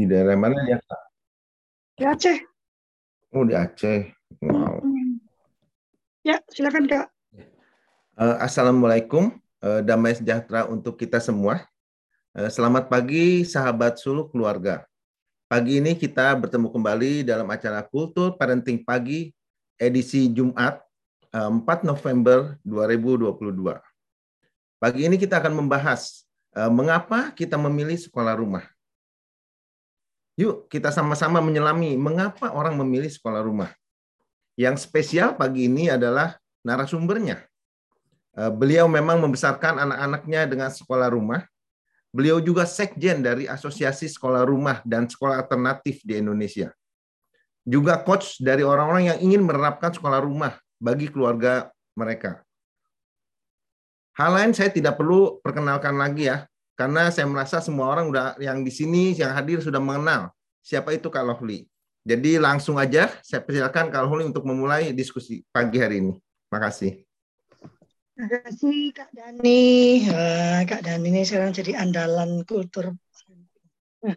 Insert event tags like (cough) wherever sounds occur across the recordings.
Di daerah mana ya? Di Aceh. Oh, di Aceh. Wow. Ya, silakan Kak. Uh, Assalamualaikum, uh, damai sejahtera untuk kita semua. Uh, selamat pagi, sahabat suluk keluarga. Pagi ini kita bertemu kembali dalam acara Kultur Parenting Pagi edisi Jumat 4 November 2022. Pagi ini kita akan membahas mengapa kita memilih sekolah rumah. Yuk kita sama-sama menyelami mengapa orang memilih sekolah rumah. Yang spesial pagi ini adalah narasumbernya. Eh, beliau memang membesarkan anak-anaknya dengan sekolah rumah. Beliau juga sekjen dari Asosiasi Sekolah Rumah dan Sekolah Alternatif di Indonesia. Juga coach dari orang-orang yang ingin menerapkan sekolah rumah bagi keluarga mereka. Hal lain saya tidak perlu perkenalkan lagi ya, karena saya merasa semua orang udah yang di sini yang hadir sudah mengenal siapa itu Kak Lohli. Jadi langsung aja saya persilakan Kak Lohli untuk memulai diskusi pagi hari ini. Makasih. Terima kasih Kak Dani. Uh, Kak Dani ini sekarang jadi andalan kultur. (laughs)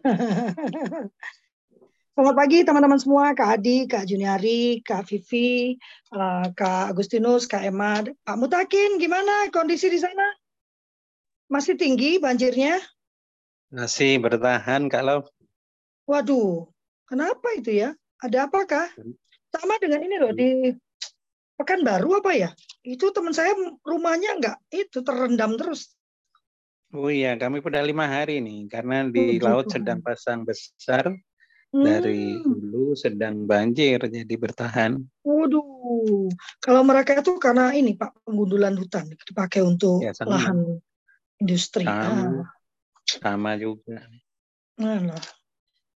Selamat pagi teman-teman semua, Kak Adi, Kak Juniari, Kak Vivi, uh, Kak Agustinus, Kak Emma, Pak Mutakin, gimana kondisi di sana? Masih tinggi banjirnya? Masih bertahan kalau. Waduh, kenapa itu ya? Ada apakah? Sama dengan ini loh di Pekanbaru apa ya? Itu teman saya rumahnya enggak itu terendam terus. Oh iya, kami pada lima hari nih karena di oh, laut sedang pasang besar hmm. dari hulu sedang banjir jadi bertahan. Waduh, kalau mereka itu karena ini Pak penggundulan hutan dipakai untuk ya, lahan industri. Sama, ah. sama juga. Nah,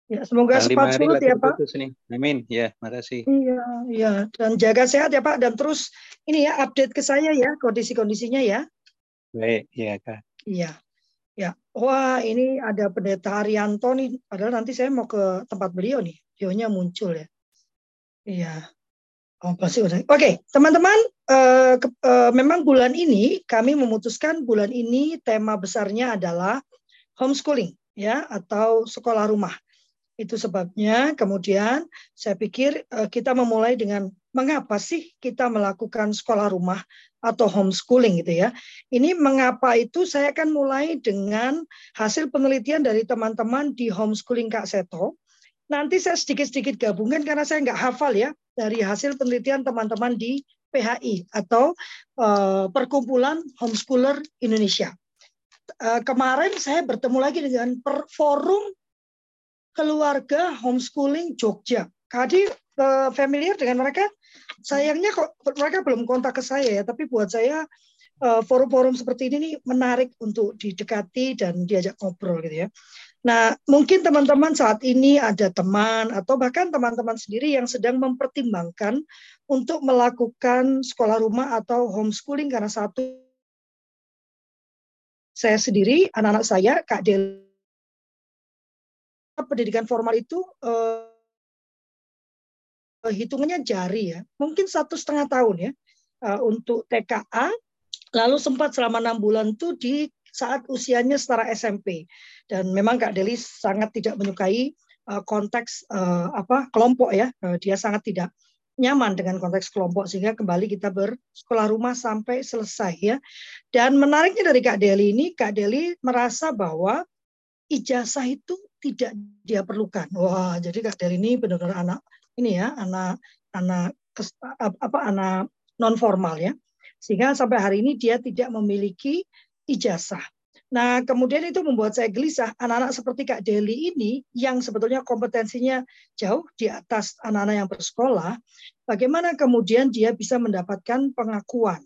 Ya, semoga cepat surut ya Pak. Nih. Amin. Ya, makasih. Iya, iya. Dan jaga sehat ya Pak. Dan terus ini ya update ke saya ya kondisi-kondisinya ya. Baik, iya Kak. Iya. Ya, wah ini ada pendeta Arianto nih. Padahal nanti saya mau ke tempat beliau nih. Beliaunya muncul ya. Iya. Oh, Oke, teman-teman, eh, eh, memang bulan ini kami memutuskan bulan ini tema besarnya adalah homeschooling ya atau sekolah rumah. Itu sebabnya kemudian saya pikir eh, kita memulai dengan mengapa sih kita melakukan sekolah rumah atau homeschooling gitu ya. Ini mengapa itu saya akan mulai dengan hasil penelitian dari teman-teman di homeschooling Kak Seto. Nanti saya sedikit-sedikit gabungkan karena saya nggak hafal ya dari hasil penelitian teman-teman di PHI atau uh, Perkumpulan Homeschooler Indonesia. Uh, kemarin saya bertemu lagi dengan per forum keluarga homeschooling Jogja. Kadi uh, familiar dengan mereka? Sayangnya kok mereka belum kontak ke saya ya, tapi buat saya eh, forum-forum uh, seperti ini nih menarik untuk didekati dan diajak ngobrol gitu ya. Nah, mungkin teman-teman saat ini ada teman atau bahkan teman-teman sendiri yang sedang mempertimbangkan untuk melakukan sekolah rumah atau homeschooling karena satu saya sendiri, anak-anak saya, Kak Del pendidikan formal itu uh, hitungannya jari ya, mungkin satu setengah tahun ya uh, untuk TKA, lalu sempat selama enam bulan itu di saat usianya setara SMP dan memang Kak Deli sangat tidak menyukai uh, konteks uh, apa kelompok ya, uh, dia sangat tidak nyaman dengan konteks kelompok sehingga kembali kita bersekolah rumah sampai selesai ya. Dan menariknya dari Kak Deli ini, Kak Deli merasa bahwa ijazah itu tidak dia perlukan. Wah, jadi Kak Del ini benar-benar anak ini ya, anak anak apa anak non formal ya. Sehingga sampai hari ini dia tidak memiliki ijazah. Nah, kemudian itu membuat saya gelisah. Anak-anak seperti Kak Deli ini yang sebetulnya kompetensinya jauh di atas anak-anak yang bersekolah, bagaimana kemudian dia bisa mendapatkan pengakuan.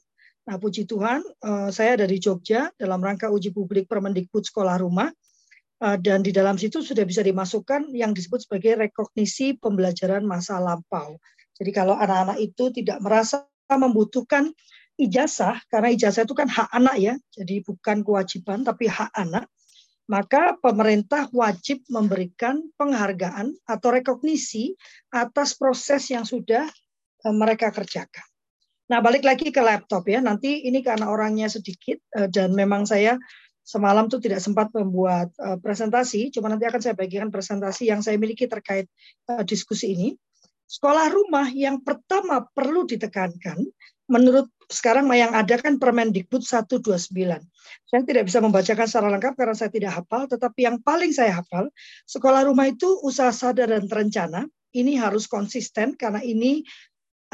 Nah, puji Tuhan, eh, saya dari Jogja dalam rangka uji publik Permendikbud Sekolah Rumah Eh, dan di dalam situ sudah bisa dimasukkan yang disebut sebagai rekognisi pembelajaran masa lampau. Jadi kalau anak-anak itu tidak merasa membutuhkan ijazah, karena ijazah itu kan hak anak ya, jadi bukan kewajiban tapi hak anak, maka pemerintah wajib memberikan penghargaan atau rekognisi atas proses yang sudah eh, mereka kerjakan. Nah, balik lagi ke laptop ya. Nanti ini karena orangnya sedikit eh, dan memang saya semalam tuh tidak sempat membuat uh, presentasi, cuma nanti akan saya bagikan presentasi yang saya miliki terkait diskusi ini. Sekolah rumah yang pertama perlu ditekankan menurut sekarang yang ada kan Permendikbud 129. Saya tidak bisa membacakan secara lengkap karena saya tidak hafal, tetapi yang paling saya hafal, sekolah rumah itu usaha sadar dan terencana. Ini harus konsisten karena ini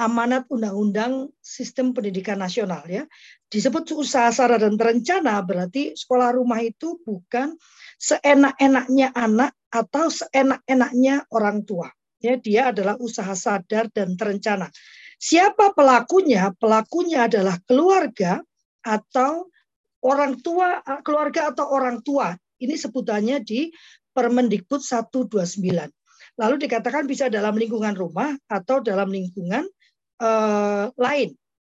amanat undang-undang sistem pendidikan nasional ya. Disebut usaha sadar dan terencana berarti sekolah rumah itu bukan seenak-enaknya anak atau seenak-enaknya orang tua. Ya, dia adalah usaha sadar dan terencana. Siapa pelakunya? Pelakunya adalah keluarga atau orang tua, keluarga atau orang tua. Ini sebutannya di Permendikbud 129. Lalu dikatakan bisa dalam lingkungan rumah atau dalam lingkungan eh, lain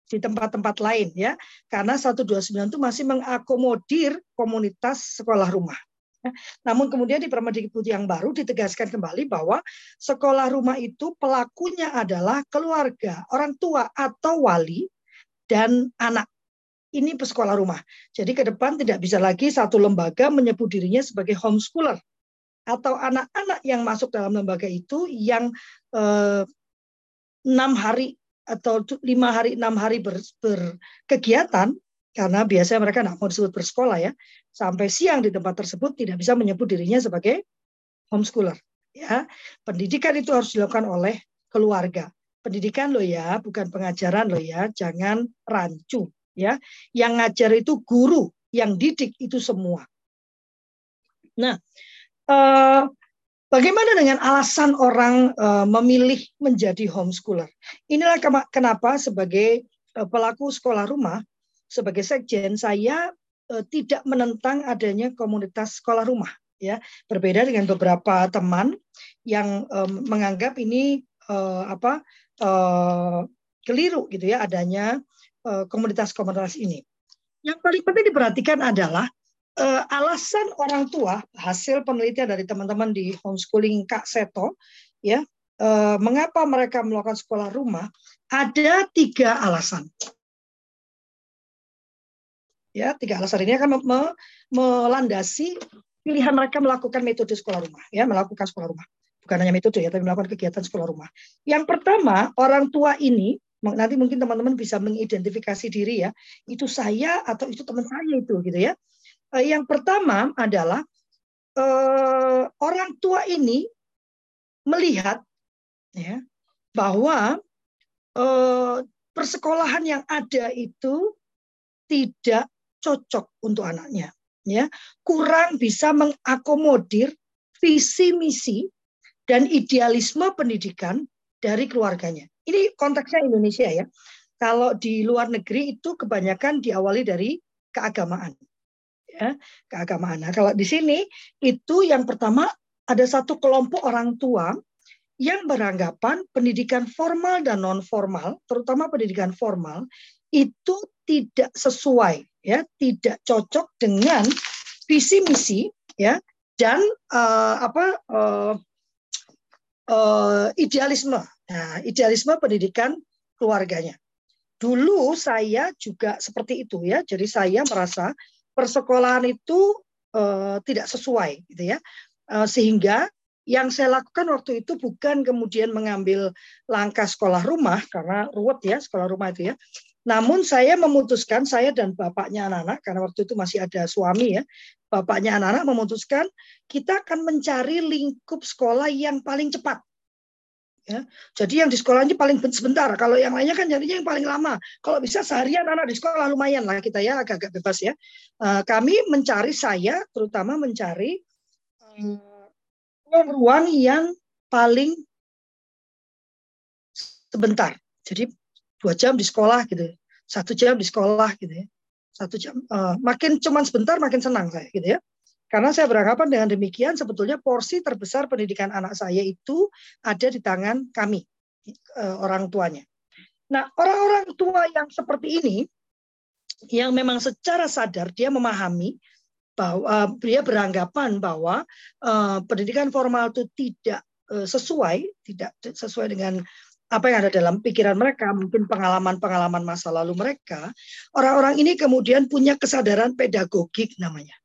di tempat-tempat lain ya. Karena 129 itu masih mengakomodir komunitas sekolah rumah. Namun kemudian di Permendikbud yang baru ditegaskan kembali bahwa sekolah rumah itu pelakunya adalah keluarga, orang tua atau wali dan anak. Ini pesekolah rumah. Jadi ke depan tidak bisa lagi satu lembaga menyebut dirinya sebagai homeschooler atau anak-anak yang masuk dalam lembaga itu yang eh, enam hari atau lima hari enam hari ber, berkegiatan karena biasanya mereka tidak mau disebut bersekolah ya. Sampai siang di tempat tersebut tidak bisa menyebut dirinya sebagai homeschooler ya. Pendidikan itu harus dilakukan oleh keluarga. Pendidikan lo ya bukan pengajaran lo ya. Jangan rancu ya. Yang ngajar itu guru yang didik itu semua. Nah eh, Bagaimana dengan alasan orang uh, memilih menjadi homeschooler? Inilah kenapa sebagai uh, pelaku sekolah rumah sebagai sekjen saya eh, tidak menentang adanya komunitas sekolah rumah ya. Berbeda dengan beberapa teman yang eh, menganggap ini eh, apa keliru gitu ya adanya komunitas-komunitas ini. Yang paling penting diperhatikan adalah alasan orang tua hasil penelitian dari teman-teman di homeschooling Kak Seto ya mengapa mereka melakukan sekolah rumah ada tiga alasan Ya, tiga alasan ini akan me melandasi pilihan mereka melakukan metode sekolah rumah, ya, melakukan sekolah rumah. Bukan hanya metode ya, tapi melakukan kegiatan sekolah rumah. Yang pertama, orang tua ini nanti mungkin teman-teman bisa mengidentifikasi diri ya, itu saya atau itu teman saya itu gitu ya. Eh, yang pertama adalah eh, orang tua ini melihat ya bahwa eh, persekolahan yang ada itu tidak cocok untuk anaknya ya. Kurang bisa mengakomodir visi misi dan idealisme pendidikan dari keluarganya. Ini konteksnya Indonesia ya. Kalau di luar negeri itu kebanyakan diawali dari keagamaan ya keagamaan. Nah kalau di sini itu yang pertama ada satu kelompok orang tua yang beranggapan pendidikan formal dan non formal terutama pendidikan formal itu tidak sesuai ya tidak cocok dengan visi misi ya dan uh, apa uh, uh, idealisme. Nah, idealisme pendidikan keluarganya. Dulu saya juga seperti itu ya. Jadi saya merasa persekolahan itu uh, tidak sesuai gitu ya. Uh, sehingga yang saya lakukan waktu itu bukan kemudian mengambil langkah sekolah rumah karena ruwet ya sekolah rumah itu ya namun saya memutuskan, saya dan bapaknya anak-anak, karena waktu itu masih ada suami ya, bapaknya anak-anak memutuskan kita akan mencari lingkup sekolah yang paling cepat. Ya, jadi yang di sekolah ini paling sebentar. Kalau yang lainnya kan jadinya yang paling lama. Kalau bisa seharian anak di sekolah lumayan lah kita ya agak-agak bebas ya. Eh, kami mencari saya terutama mencari ruang-ruang yang paling sebentar. Jadi dua jam di sekolah gitu satu jam di sekolah gitu ya. Satu jam uh, makin cuman sebentar makin senang saya gitu ya. Karena saya beranggapan dengan demikian sebetulnya porsi terbesar pendidikan anak saya itu ada di tangan kami uh, orang tuanya. Nah orang-orang tua yang seperti ini yang memang secara sadar dia memahami bahwa uh, dia beranggapan bahwa uh, pendidikan formal itu tidak sesuai tidak sesuai dengan apa yang ada dalam pikiran mereka, mungkin pengalaman-pengalaman masa lalu mereka, orang-orang ini kemudian punya kesadaran pedagogik namanya.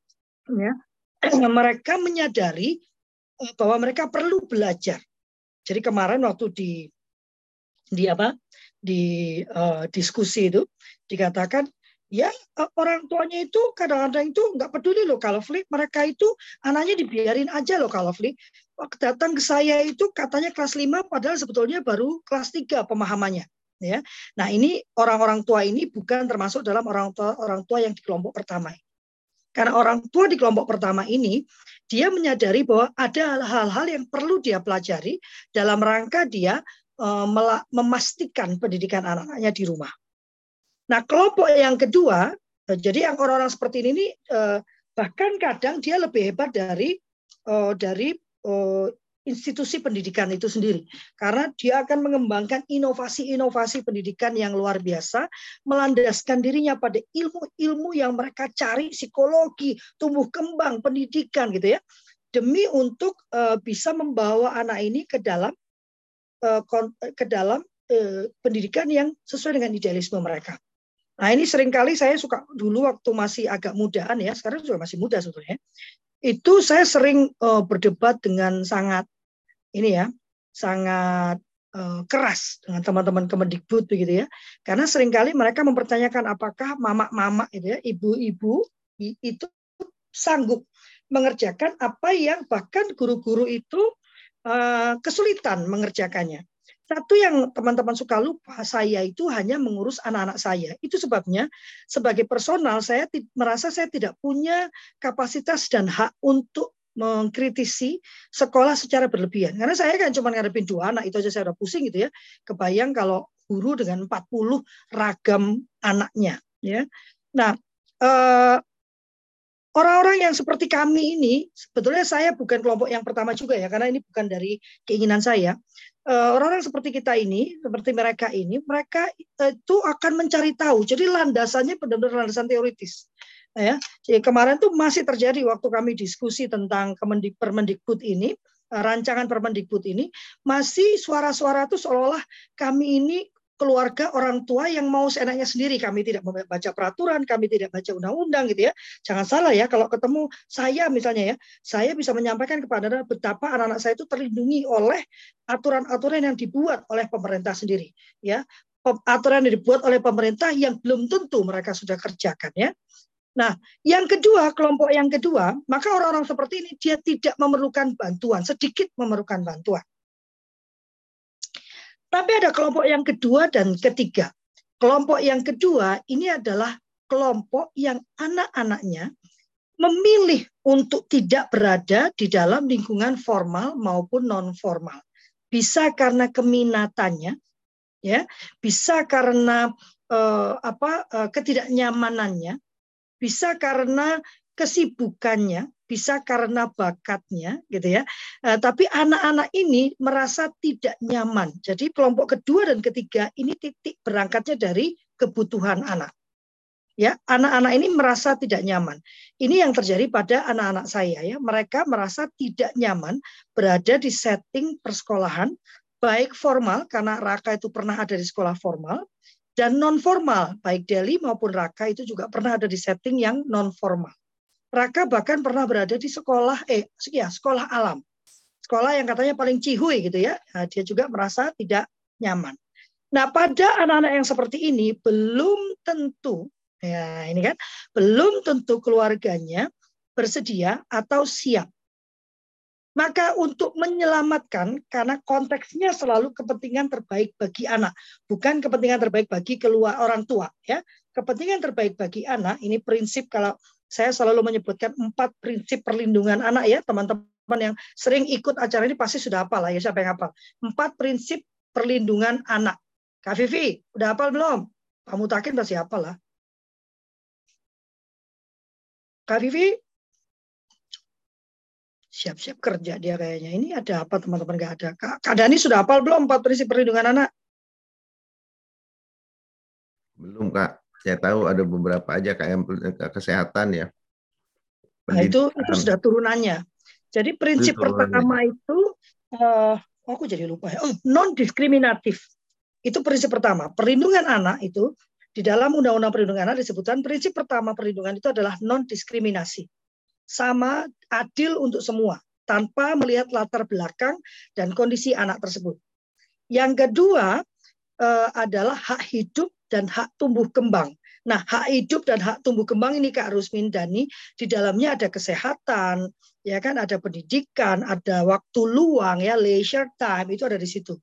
ya (clears throat) mereka menyadari eh, bahwa mereka perlu belajar. Jadi kemarin waktu di di apa di uh, diskusi itu dikatakan ya eh, orang tuanya itu kadang-kadang itu nggak peduli loh kalau flip mereka itu anaknya dibiarin aja loh kalau flip datang ke saya itu katanya kelas 5 padahal sebetulnya baru kelas 3 pemahamannya ya. Nah ini orang-orang tua ini bukan termasuk dalam orang tua orang tua yang di kelompok pertama. Karena orang tua di kelompok pertama ini dia menyadari bahwa ada hal-hal yang perlu dia pelajari dalam rangka dia uh, memastikan pendidikan anak-anaknya di rumah. Nah, kelompok yang kedua, eh, jadi yang orang-orang seperti ini eh, bahkan kadang dia lebih hebat dari eh, dari institusi pendidikan itu sendiri. Karena dia akan mengembangkan inovasi-inovasi pendidikan yang luar biasa melandaskan dirinya pada ilmu-ilmu yang mereka cari psikologi tumbuh kembang pendidikan gitu ya. Demi untuk bisa membawa anak ini ke dalam ke dalam pendidikan yang sesuai dengan idealisme mereka. Nah ini sering kali saya suka dulu waktu masih agak mudaan ya, sekarang juga masih muda sebetulnya. Itu saya sering uh, berdebat dengan sangat ini ya, sangat uh, keras dengan teman-teman Kemendikbud begitu ya. Karena sering kali mereka mempertanyakan apakah mama-mama itu ya, ibu-ibu itu sanggup mengerjakan apa yang bahkan guru-guru itu uh, kesulitan mengerjakannya. Satu yang teman-teman suka lupa, saya itu hanya mengurus anak-anak saya. Itu sebabnya sebagai personal saya merasa saya tidak punya kapasitas dan hak untuk mengkritisi sekolah secara berlebihan. Karena saya kan cuma ngadepin dua anak, itu aja saya udah pusing gitu ya. Kebayang kalau guru dengan 40 ragam anaknya. ya. Nah, eh, orang-orang yang seperti kami ini, sebetulnya saya bukan kelompok yang pertama juga ya, karena ini bukan dari keinginan saya. Eh, orang-orang seperti kita ini, seperti mereka ini, mereka itu akan mencari tahu. Jadi landasannya benar-benar landasan teoritis. Ya, jadi kemarin tuh masih terjadi waktu kami diskusi tentang Permendikbud ini, eh, rancangan Permendikbud ini, masih suara-suara itu seolah-olah kami ini keluarga orang tua yang mau seenaknya sendiri. Kami tidak membaca peraturan, kami tidak baca undang-undang gitu ya. Jangan salah ya kalau ketemu saya misalnya ya, saya bisa menyampaikan kepada betapa anak-anak saya itu terlindungi oleh aturan-aturan yang dibuat oleh pemerintah sendiri ya. Aturan yang dibuat oleh pemerintah yang belum tentu mereka sudah kerjakan ya. Nah, yang kedua, kelompok yang kedua, maka orang-orang seperti ini dia tidak memerlukan bantuan, sedikit memerlukan bantuan. Tapi ada kelompok yang kedua dan ketiga. Kelompok yang kedua ini adalah kelompok yang anak-anaknya memilih untuk tidak berada di dalam lingkungan formal maupun non formal. Bisa karena keminatannya, ya, bisa karena eh, apa eh, ketidaknyamanannya, bisa karena kesibukannya, bisa karena bakatnya gitu ya. Uh, tapi anak-anak ini merasa tidak nyaman. Jadi kelompok kedua dan ketiga ini titik berangkatnya dari kebutuhan anak. Ya, anak-anak ini merasa tidak nyaman. Ini yang terjadi pada anak-anak saya ya. Mereka merasa tidak nyaman berada di setting persekolahan baik formal karena Raka itu pernah ada di sekolah formal dan non formal baik Deli maupun Raka itu juga pernah ada di setting yang non formal. Raka bahkan pernah berada di sekolah eh ya sekolah alam. Sekolah yang katanya paling cihuy gitu ya. Nah, dia juga merasa tidak nyaman. Nah, pada anak-anak yang seperti ini belum tentu ya ini kan belum tentu keluarganya bersedia atau siap. Maka untuk menyelamatkan karena konteksnya selalu kepentingan terbaik bagi anak, bukan kepentingan terbaik bagi keluar orang tua ya. Kepentingan terbaik bagi anak ini prinsip kalau saya selalu menyebutkan empat prinsip perlindungan anak ya teman-teman yang sering ikut acara ini pasti sudah hafal lah ya siapa yang hafal. Empat prinsip perlindungan anak. Kak Vivi, udah hafal belum? Kamu takin pasti hafal lah. Kak Vivi, siap-siap kerja dia kayaknya. Ini ada apa teman-teman? Gak ada. Kak Dani sudah hafal belum empat prinsip perlindungan anak? Belum kak saya tahu ada beberapa aja kayak kesehatan ya. Nah, itu itu sudah turunannya. Jadi prinsip itu pertama itu uh, aku jadi lupa ya. Oh, non diskriminatif. Itu prinsip pertama. Perlindungan anak itu di dalam Undang-Undang Perlindungan Anak disebutkan prinsip pertama perlindungan itu adalah non diskriminasi. sama adil untuk semua tanpa melihat latar belakang dan kondisi anak tersebut. Yang kedua uh, adalah hak hidup dan hak tumbuh kembang. Nah, hak hidup dan hak tumbuh kembang ini Kak Rusmin Dani di dalamnya ada kesehatan, ya kan ada pendidikan, ada waktu luang ya leisure time itu ada di situ.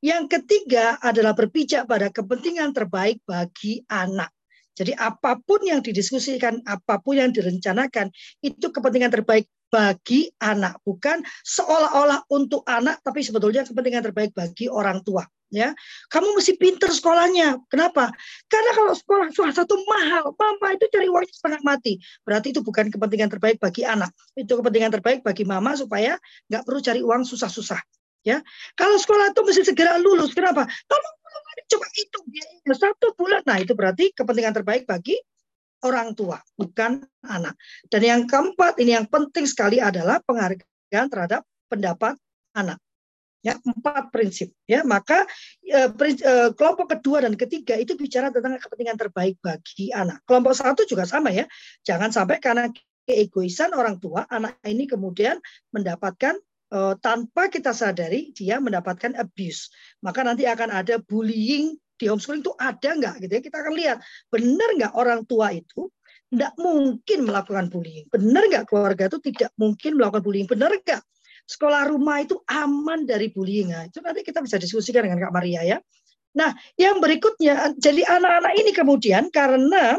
Yang ketiga adalah berpijak pada kepentingan terbaik bagi anak. Jadi apa pun yang didiskusikan, apa pun yang direncanakan, itu kepentingan terbaik bagi anak, bukan seolah-olah untuk anak, tapi sebetulnya kepentingan terbaik bagi orang tua. Ya, kamu mesti pinter sekolahnya. Kenapa? Karena kalau sekolah swasta itu mahal, mama itu cari uangnya setengah mati. Berarti itu bukan kepentingan terbaik bagi anak. Itu kepentingan terbaik bagi mama supaya nggak perlu cari uang susah-susah. Ya, kalau sekolah itu mesti segera lulus. Kenapa? Kalau coba itu biayanya satu bulan. Nah itu berarti kepentingan terbaik bagi orang tua, bukan anak. Dan yang keempat, ini yang penting sekali adalah penghargaan terhadap pendapat anak. Ya, empat prinsip. Ya, maka eh, eh, kelompok kedua dan ketiga itu bicara tentang kepentingan terbaik bagi anak. Kelompok satu juga sama ya. Jangan sampai karena keegoisan orang tua, anak ini kemudian mendapatkan eh, tanpa kita sadari dia mendapatkan abuse. Maka nanti akan ada bullying di homeschooling itu ada nggak gitu ya? Kita akan lihat benar nggak orang tua itu tidak mungkin melakukan bullying? Benar nggak keluarga itu tidak mungkin melakukan bullying? Benar nggak? Sekolah rumah itu aman dari bullying? Nah, itu nanti kita bisa diskusikan dengan Kak Maria ya. Nah yang berikutnya jadi anak-anak ini kemudian karena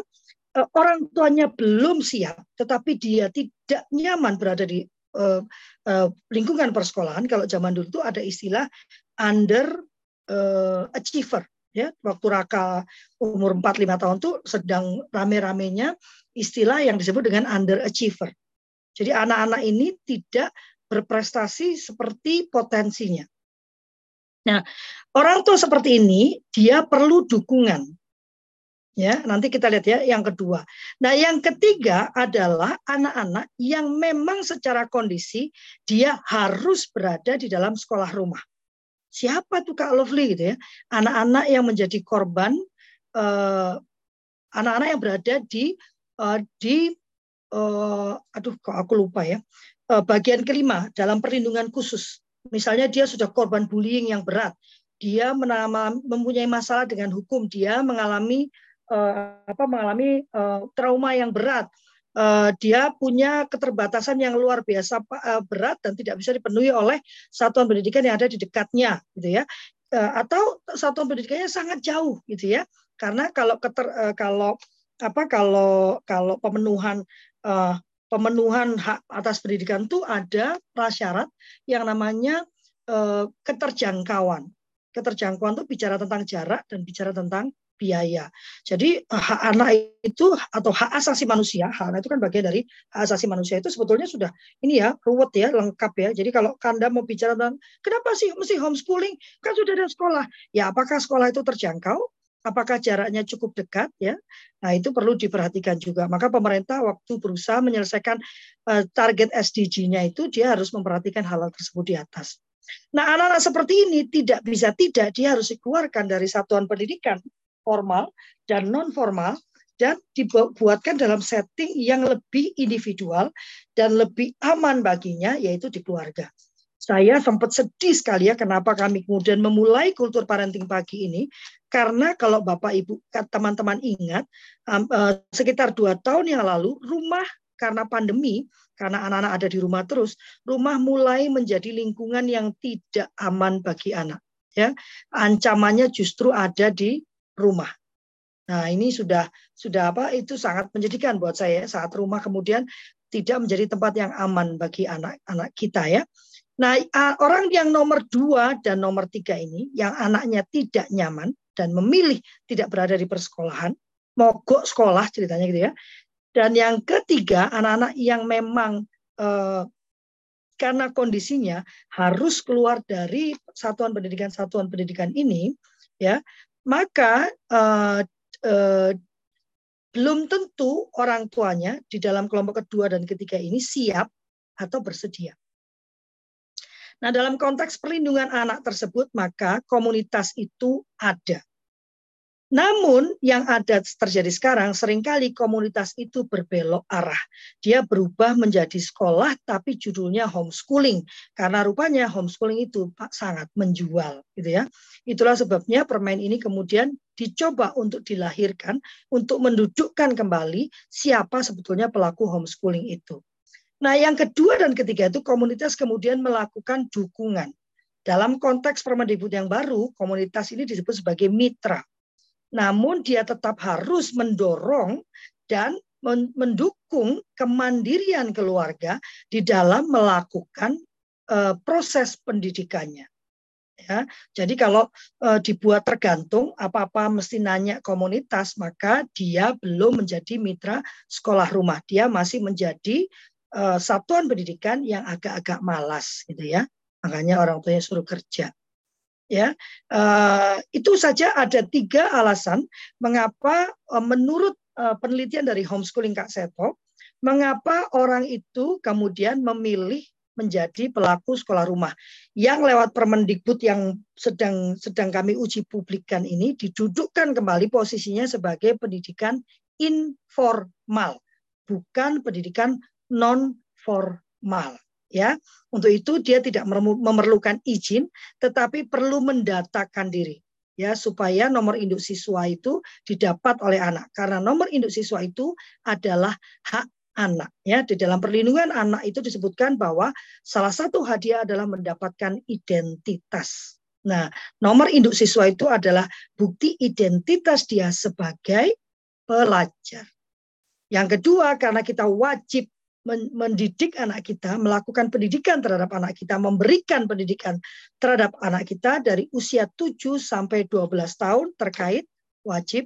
uh, orang tuanya belum siap tetapi dia tidak nyaman berada di uh, uh, lingkungan persekolahan. Kalau zaman dulu itu ada istilah under uh, achiever ya waktu Raka umur 4-5 tahun tuh sedang rame-ramenya istilah yang disebut dengan underachiever. Jadi anak-anak ini tidak berprestasi seperti potensinya. Nah, orang tua seperti ini dia perlu dukungan. Ya, nanti kita lihat ya yang kedua. Nah, yang ketiga adalah anak-anak yang memang secara kondisi dia harus berada di dalam sekolah rumah. Siapa tuh Kak Lovely gitu ya? Anak-anak yang menjadi korban eh, anak-anak yang berada di uh, di uh, aduh kok aku lupa ya. Uh, bagian kelima dalam perlindungan khusus. Misalnya dia sudah korban bullying yang berat, dia menama, mempunyai masalah dengan hukum, dia mengalami uh, apa mengalami uh, trauma yang berat, uh, dia punya keterbatasan yang luar biasa uh, berat dan tidak bisa dipenuhi oleh satuan pendidikan yang ada di dekatnya gitu ya. Uh, atau satuan pendidikannya sangat jauh gitu ya. Karena kalau keter, kalau apa kalau kalau pemenuhan uh, pemenuhan hak atas pendidikan itu ada prasyarat yang namanya keterjangkauan. Keterjangkauan itu bicara tentang jarak dan bicara tentang biaya. Jadi eh, hak anak itu atau hak asasi manusia, hak anak itu kan bagian dari hak asasi manusia itu sebetulnya sudah ini ya ruwet ya, lengkap ya. Jadi kalau Anda mau bicara tentang kenapa sih mesti homeschooling? Kan sudah ada sekolah. Ya apakah sekolah itu terjangkau? Apakah jaraknya cukup dekat ya? Nah, itu perlu diperhatikan juga. Maka pemerintah waktu berusaha menyelesaikan uh, target SDG-nya itu dia harus memperhatikan hal-hal tersebut di atas. Nah, anak-anak seperti ini tidak bisa tidak dia harus dikeluarkan dari satuan pendidikan formal dan non formal dan dibuatkan dalam setting yang lebih individual dan lebih aman baginya yaitu di keluarga. Saya sempat sedih sekali ya kenapa kami kemudian memulai kultur parenting pagi ini karena kalau Bapak Ibu teman-teman ingat eh, sekitar dua tahun yang lalu rumah karena pandemi karena anak-anak ada di rumah terus rumah mulai menjadi lingkungan yang tidak aman bagi anak ya ancamannya justru ada di rumah. Nah, ini sudah sudah apa? Itu sangat menjadikan buat saya saat rumah kemudian tidak menjadi tempat yang aman bagi anak-anak kita ya. Nah, orang yang nomor dua dan nomor tiga ini, yang anaknya tidak nyaman dan memilih tidak berada di persekolahan, mogok sekolah ceritanya gitu ya. Dan yang ketiga, anak-anak yang memang eh, karena kondisinya harus keluar dari satuan pendidikan satuan pendidikan ini, ya maka uh, uh, belum tentu orang tuanya di dalam kelompok kedua dan ketiga ini siap atau bersedia. Nah, dalam konteks perlindungan anak tersebut, maka komunitas itu ada. Namun yang ada terjadi sekarang sering kali komunitas itu berbelok arah. Dia berubah menjadi sekolah tapi judulnya homeschooling karena rupanya homeschooling itu sangat menjual gitu ya. Itulah sebabnya permain ini kemudian dicoba untuk dilahirkan untuk mendudukkan kembali siapa sebetulnya pelaku homeschooling itu. Nah, yang kedua dan ketiga itu komunitas kemudian melakukan dukungan. Dalam konteks Permendikbud yang baru, komunitas ini disebut sebagai mitra namun dia tetap harus mendorong dan mendukung kemandirian keluarga di dalam melakukan uh, proses pendidikannya. Ya, jadi kalau uh, dibuat tergantung apa-apa mesti nanya komunitas, maka dia belum menjadi mitra sekolah rumah. Dia masih menjadi uh, satuan pendidikan yang agak-agak malas, gitu ya. Makanya orang tuanya suruh kerja ya. Uh, itu saja ada tiga alasan mengapa uh, menurut uh, penelitian dari homeschooling Kak Seto mengapa orang itu kemudian memilih menjadi pelaku sekolah rumah. Yang lewat Permendikbud yang sedang sedang kami uji publikkan ini didudukkan kembali posisinya sebagai pendidikan informal bukan pendidikan non formal ya. Untuk itu dia tidak memerlukan izin tetapi perlu mendatakan diri ya supaya nomor induk siswa itu didapat oleh anak karena nomor induk siswa itu adalah hak anak ya di dalam perlindungan anak itu disebutkan bahwa salah satu hadiah adalah mendapatkan identitas. Nah, nomor induk siswa itu adalah bukti identitas dia sebagai pelajar. Yang kedua, karena kita wajib mendidik anak kita, melakukan pendidikan terhadap anak kita, memberikan pendidikan terhadap anak kita dari usia 7 sampai 12 tahun terkait wajib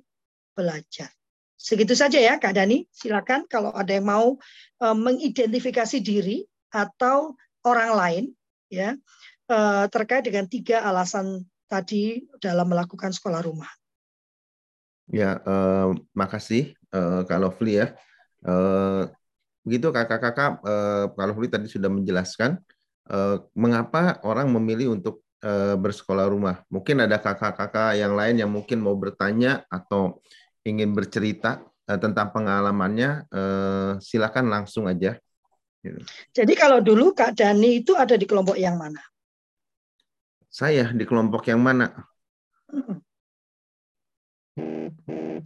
belajar. Segitu saja ya Kak Dani, silakan kalau ada yang mau uh, mengidentifikasi diri atau orang lain ya uh, terkait dengan tiga alasan tadi dalam melakukan sekolah rumah. Ya, uh, makasih uh, Kak Lovely ya. Uh, Begitu kakak-kakak, eh, kalau Fuli tadi sudah menjelaskan eh, mengapa orang memilih untuk eh, bersekolah rumah. Mungkin ada kakak-kakak yang lain yang mungkin mau bertanya atau ingin bercerita eh, tentang pengalamannya, eh, silakan langsung aja. Gitu. Jadi kalau dulu Kak Dani itu ada di kelompok yang mana? Saya di kelompok yang mana?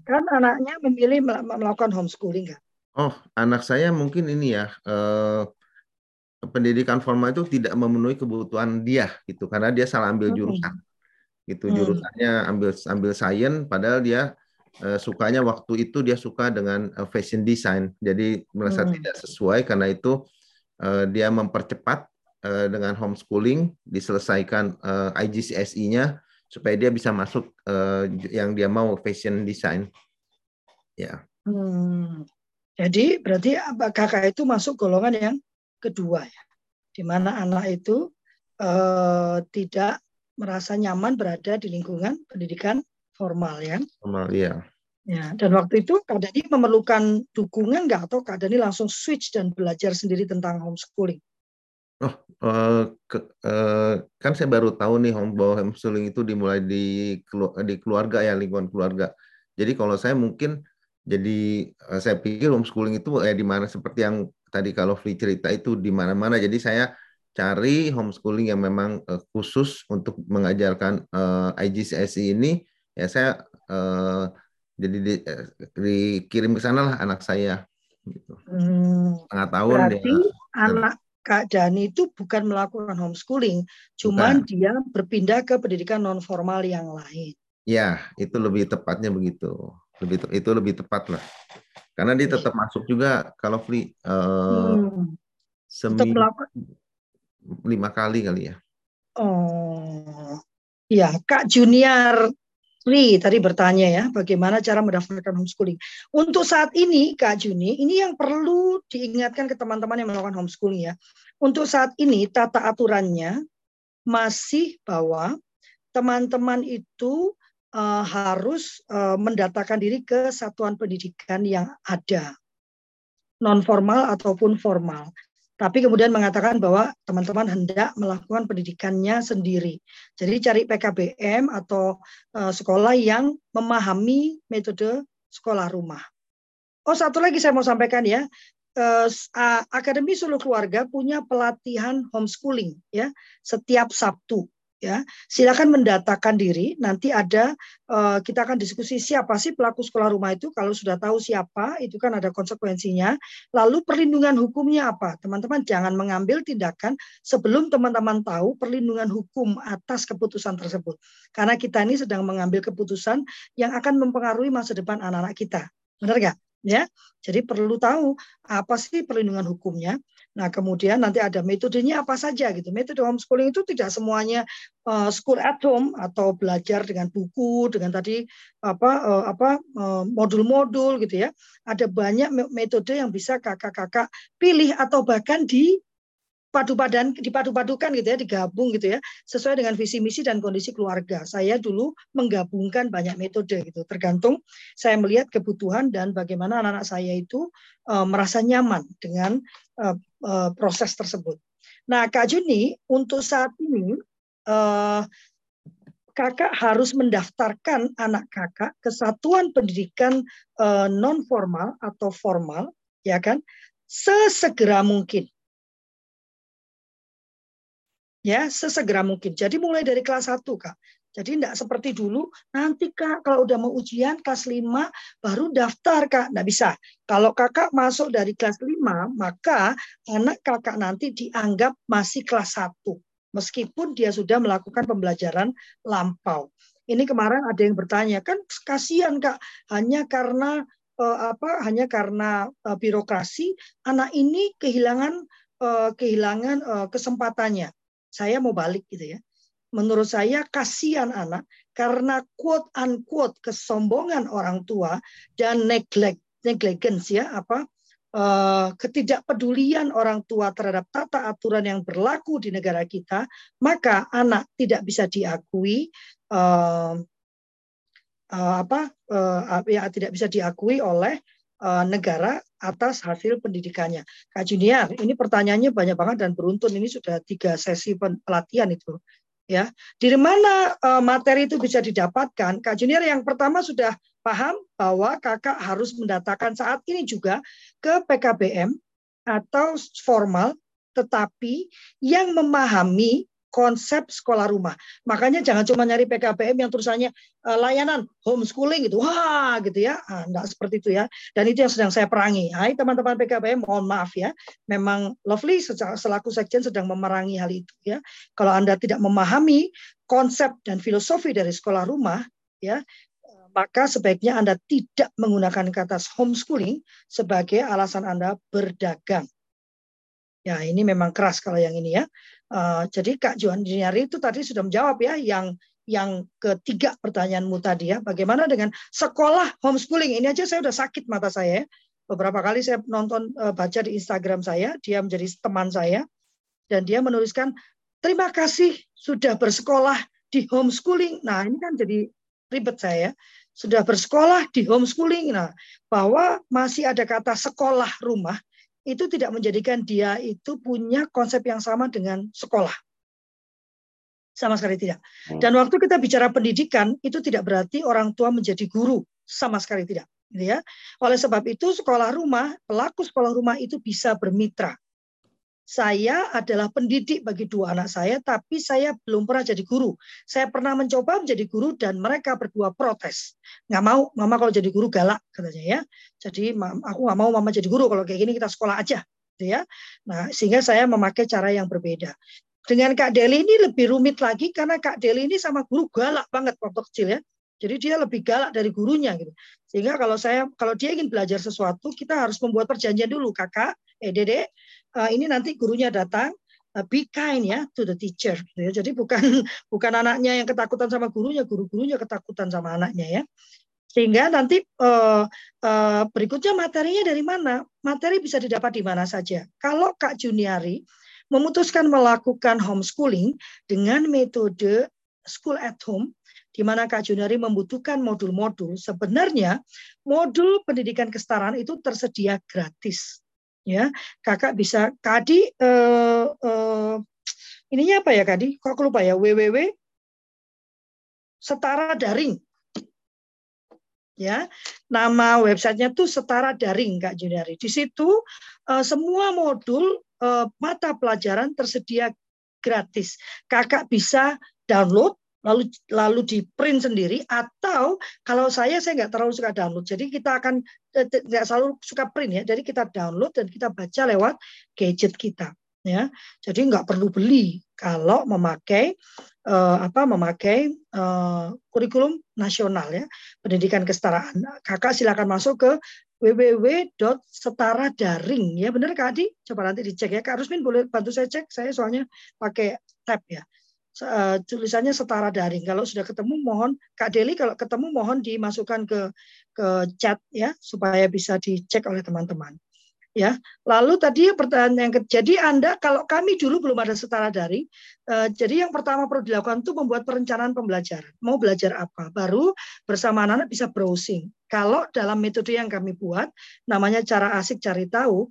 Kan anaknya memilih melakukan homeschooling kan? Oh, anak saya mungkin ini ya, eh, pendidikan formal itu tidak memenuhi kebutuhan dia gitu, karena dia salah ambil hmm. jurusan. Gitu, hmm. jurusannya ambil ambil sains, padahal dia eh, sukanya waktu itu dia suka dengan eh, fashion design, jadi merasa hmm. tidak sesuai karena itu eh, dia mempercepat eh, dengan homeschooling, diselesaikan eh, IGCSE-nya supaya dia bisa masuk eh, yang dia mau fashion design. Ya. Hmm. Jadi berarti kakak itu masuk golongan yang kedua ya, di mana anak itu eh, tidak merasa nyaman berada di lingkungan pendidikan formal ya. Formal iya. Ya, dan waktu itu Kak Dani memerlukan dukungan nggak atau Kak Dani langsung switch dan belajar sendiri tentang homeschooling? Oh, uh, ke, uh, kan saya baru tahu nih bahwa homeschooling itu dimulai di di keluarga ya lingkungan keluarga. Jadi kalau saya mungkin jadi eh, saya pikir homeschooling itu ya di mana seperti yang tadi kalau free cerita itu di mana-mana. Jadi saya cari homeschooling yang memang uh, khusus untuk mengajarkan uh, eh, IGCSE ini ya saya uh, jadi di, uh, dikirim ke sana lah anak saya gitu. Hmm, Setengah tahun berarti dia, anak Kak Dani itu bukan melakukan homeschooling, cuman bukan. dia berpindah ke pendidikan non formal yang lain. Ya, itu lebih tepatnya begitu lebih itu lebih tepat lah karena dia tetap masuk juga kalau free uh, hmm. seminggu lima kali kali ya oh ya kak junior Free tadi bertanya ya bagaimana cara mendaftarkan homeschooling. Untuk saat ini Kak Juni, ini yang perlu diingatkan ke teman-teman yang melakukan homeschooling ya. Untuk saat ini tata aturannya masih bahwa teman-teman itu uh, harus uh, mendatakan diri ke satuan pendidikan yang ada, non formal ataupun formal. tapi kemudian mengatakan bahwa teman-teman hendak melakukan pendidikannya sendiri. Jadi cari PKBM atau uh, sekolah yang memahami metode sekolah rumah. Oh satu lagi saya mau sampaikan ya, uh, Akademi Suluh Keluarga punya pelatihan homeschooling ya setiap Sabtu ya. Silakan mendatakan diri. Nanti ada uh, kita akan diskusi siapa sih pelaku sekolah rumah itu. Kalau sudah tahu siapa itu kan ada konsekuensinya. Lalu perlindungan hukumnya apa? Teman-teman jangan mengambil tindakan sebelum teman-teman tahu perlindungan hukum atas keputusan tersebut. Karena kita ini sedang mengambil keputusan yang akan mempengaruhi masa depan anak-anak kita. Benar nggak? Ya. Jadi perlu tahu apa sih perlindungan hukumnya. Nah, kemudian nanti ada metodenya apa saja gitu. Metode homeschooling itu tidak semuanya uh, school at home atau belajar dengan buku, dengan tadi apa uh, apa uh, modul-modul gitu ya. Ada banyak metode yang bisa kakak-kakak pilih atau bahkan di padu-padan dipadu-padukan gitu ya digabung gitu ya sesuai dengan visi misi dan kondisi keluarga saya dulu menggabungkan banyak metode gitu tergantung saya melihat kebutuhan dan bagaimana anak-anak saya itu uh, merasa nyaman dengan uh, uh, proses tersebut nah kak Juni untuk saat ini uh, kakak harus mendaftarkan anak kakak ke satuan pendidikan uh, non formal atau formal ya kan sesegera mungkin ya sesegera mungkin. Jadi mulai dari kelas 1 Kak. Jadi tidak seperti dulu, nanti Kak kalau udah mau ujian kelas 5 baru daftar Kak. Tidak bisa. Kalau Kakak masuk dari kelas 5, maka anak Kakak nanti dianggap masih kelas 1. Meskipun dia sudah melakukan pembelajaran lampau. Ini kemarin ada yang bertanya, kan kasihan Kak, hanya karena eh, apa hanya karena eh, birokrasi anak ini kehilangan eh, kehilangan eh, kesempatannya saya mau balik gitu ya. Menurut saya kasihan anak karena quote unquote kesombongan orang tua dan neglect negligence ya apa uh, ketidakpedulian orang tua terhadap tata aturan yang berlaku di negara kita, maka anak tidak bisa diakui uh, uh, apa ya tidak bisa diakui oleh negara atas hasil pendidikannya. Kak Junior, ini pertanyaannya banyak banget dan beruntun ini sudah tiga sesi pelatihan itu. Ya, dari mana uh, materi itu bisa didapatkan? Kak Junior yang pertama sudah paham bahwa kakak harus mendatakan saat ini juga ke PKBM atau formal, tetapi yang memahami konsep sekolah rumah. Makanya jangan cuma nyari PKBM yang tulisannya uh, layanan homeschooling gitu. Wah, gitu ya. Ah, enggak seperti itu ya. Dan itu yang sedang saya perangi. Hai teman-teman PKBM, mohon maaf ya. Memang Lovely selaku sekjen sedang memerangi hal itu ya. Kalau Anda tidak memahami konsep dan filosofi dari sekolah rumah ya, maka sebaiknya Anda tidak menggunakan kata homeschooling sebagai alasan Anda berdagang. Ya, ini memang keras kalau yang ini ya. Uh, jadi Kak Johan Juniari itu tadi sudah menjawab ya yang yang ketiga pertanyaanmu tadi ya. Bagaimana dengan sekolah homeschooling? Ini aja saya sudah sakit mata saya. Ya. Beberapa kali saya nonton uh, baca di Instagram saya, dia menjadi teman saya dan dia menuliskan terima kasih sudah bersekolah di homeschooling. Nah, ini kan jadi ribet saya. Sudah bersekolah di homeschooling. Nah, bahwa masih ada kata sekolah rumah itu tidak menjadikan dia itu punya konsep yang sama dengan sekolah. Sama sekali tidak. Hmm. Dan waktu kita bicara pendidikan, itu tidak berarti orang tua menjadi guru. Sama sekali tidak. Gitu ya. Oleh sebab itu, sekolah rumah, pelaku sekolah rumah itu bisa bermitra saya adalah pendidik bagi dua anak saya, tapi saya belum pernah jadi guru. Saya pernah mencoba menjadi guru dan mereka berdua protes. Nggak mau, mama kalau jadi guru galak katanya ya. Jadi aku nggak mau mama jadi guru kalau kayak gini kita sekolah aja, gitu ya. Nah sehingga saya memakai cara yang berbeda. Dengan Kak Deli ini lebih rumit lagi karena Kak Deli ini sama guru galak banget waktu kecil ya. Jadi dia lebih galak dari gurunya gitu. Sehingga kalau saya kalau dia ingin belajar sesuatu, kita harus membuat perjanjian dulu, Kakak, eh Dede, uh, ini nanti gurunya datang uh, be kind ya to the teacher gitu ya. Jadi bukan (laughs) bukan anaknya yang ketakutan sama gurunya, guru-gurunya ketakutan sama anaknya ya. Sehingga nanti uh, uh, berikutnya materinya dari mana? Materi bisa didapat di mana saja. Kalau Kak Juniari memutuskan melakukan homeschooling dengan metode school at home, di mana Kak Juniari membutuhkan modul-modul, sebenarnya modul pendidikan kesetaraan itu tersedia gratis Ya, kakak bisa Kadi eh, eh, ininya apa ya Kadi? Kok aku lupa ya? www setara daring. Ya, nama websitenya tuh setara daring Kak Juniari. Di situ eh, semua modul eh, mata pelajaran tersedia gratis. Kakak bisa download lalu lalu di print sendiri atau kalau saya saya nggak terlalu suka download. Jadi kita akan eh, nggak selalu suka print ya. Jadi kita download dan kita baca lewat gadget kita ya. Jadi nggak perlu beli. Kalau memakai uh, apa memakai uh, kurikulum nasional ya pendidikan kesetaraan. Kakak silakan masuk ke www.setaradaring ya benar Kak Adi? Coba nanti dicek ya. Kak Rusmin boleh bantu saya cek. Saya soalnya pakai tab ya uh, tulisannya setara daring. Kalau sudah ketemu mohon Kak Deli kalau ketemu mohon dimasukkan ke ke chat ya supaya bisa dicek oleh teman-teman. Ya, lalu tadi pertanyaan yang jadi Anda kalau kami dulu belum ada setara daring, uh, jadi yang pertama perlu dilakukan itu membuat perencanaan pembelajaran. Mau belajar apa? Baru bersama anak-anak bisa browsing. Kalau dalam metode yang kami buat, namanya cara asik cari tahu,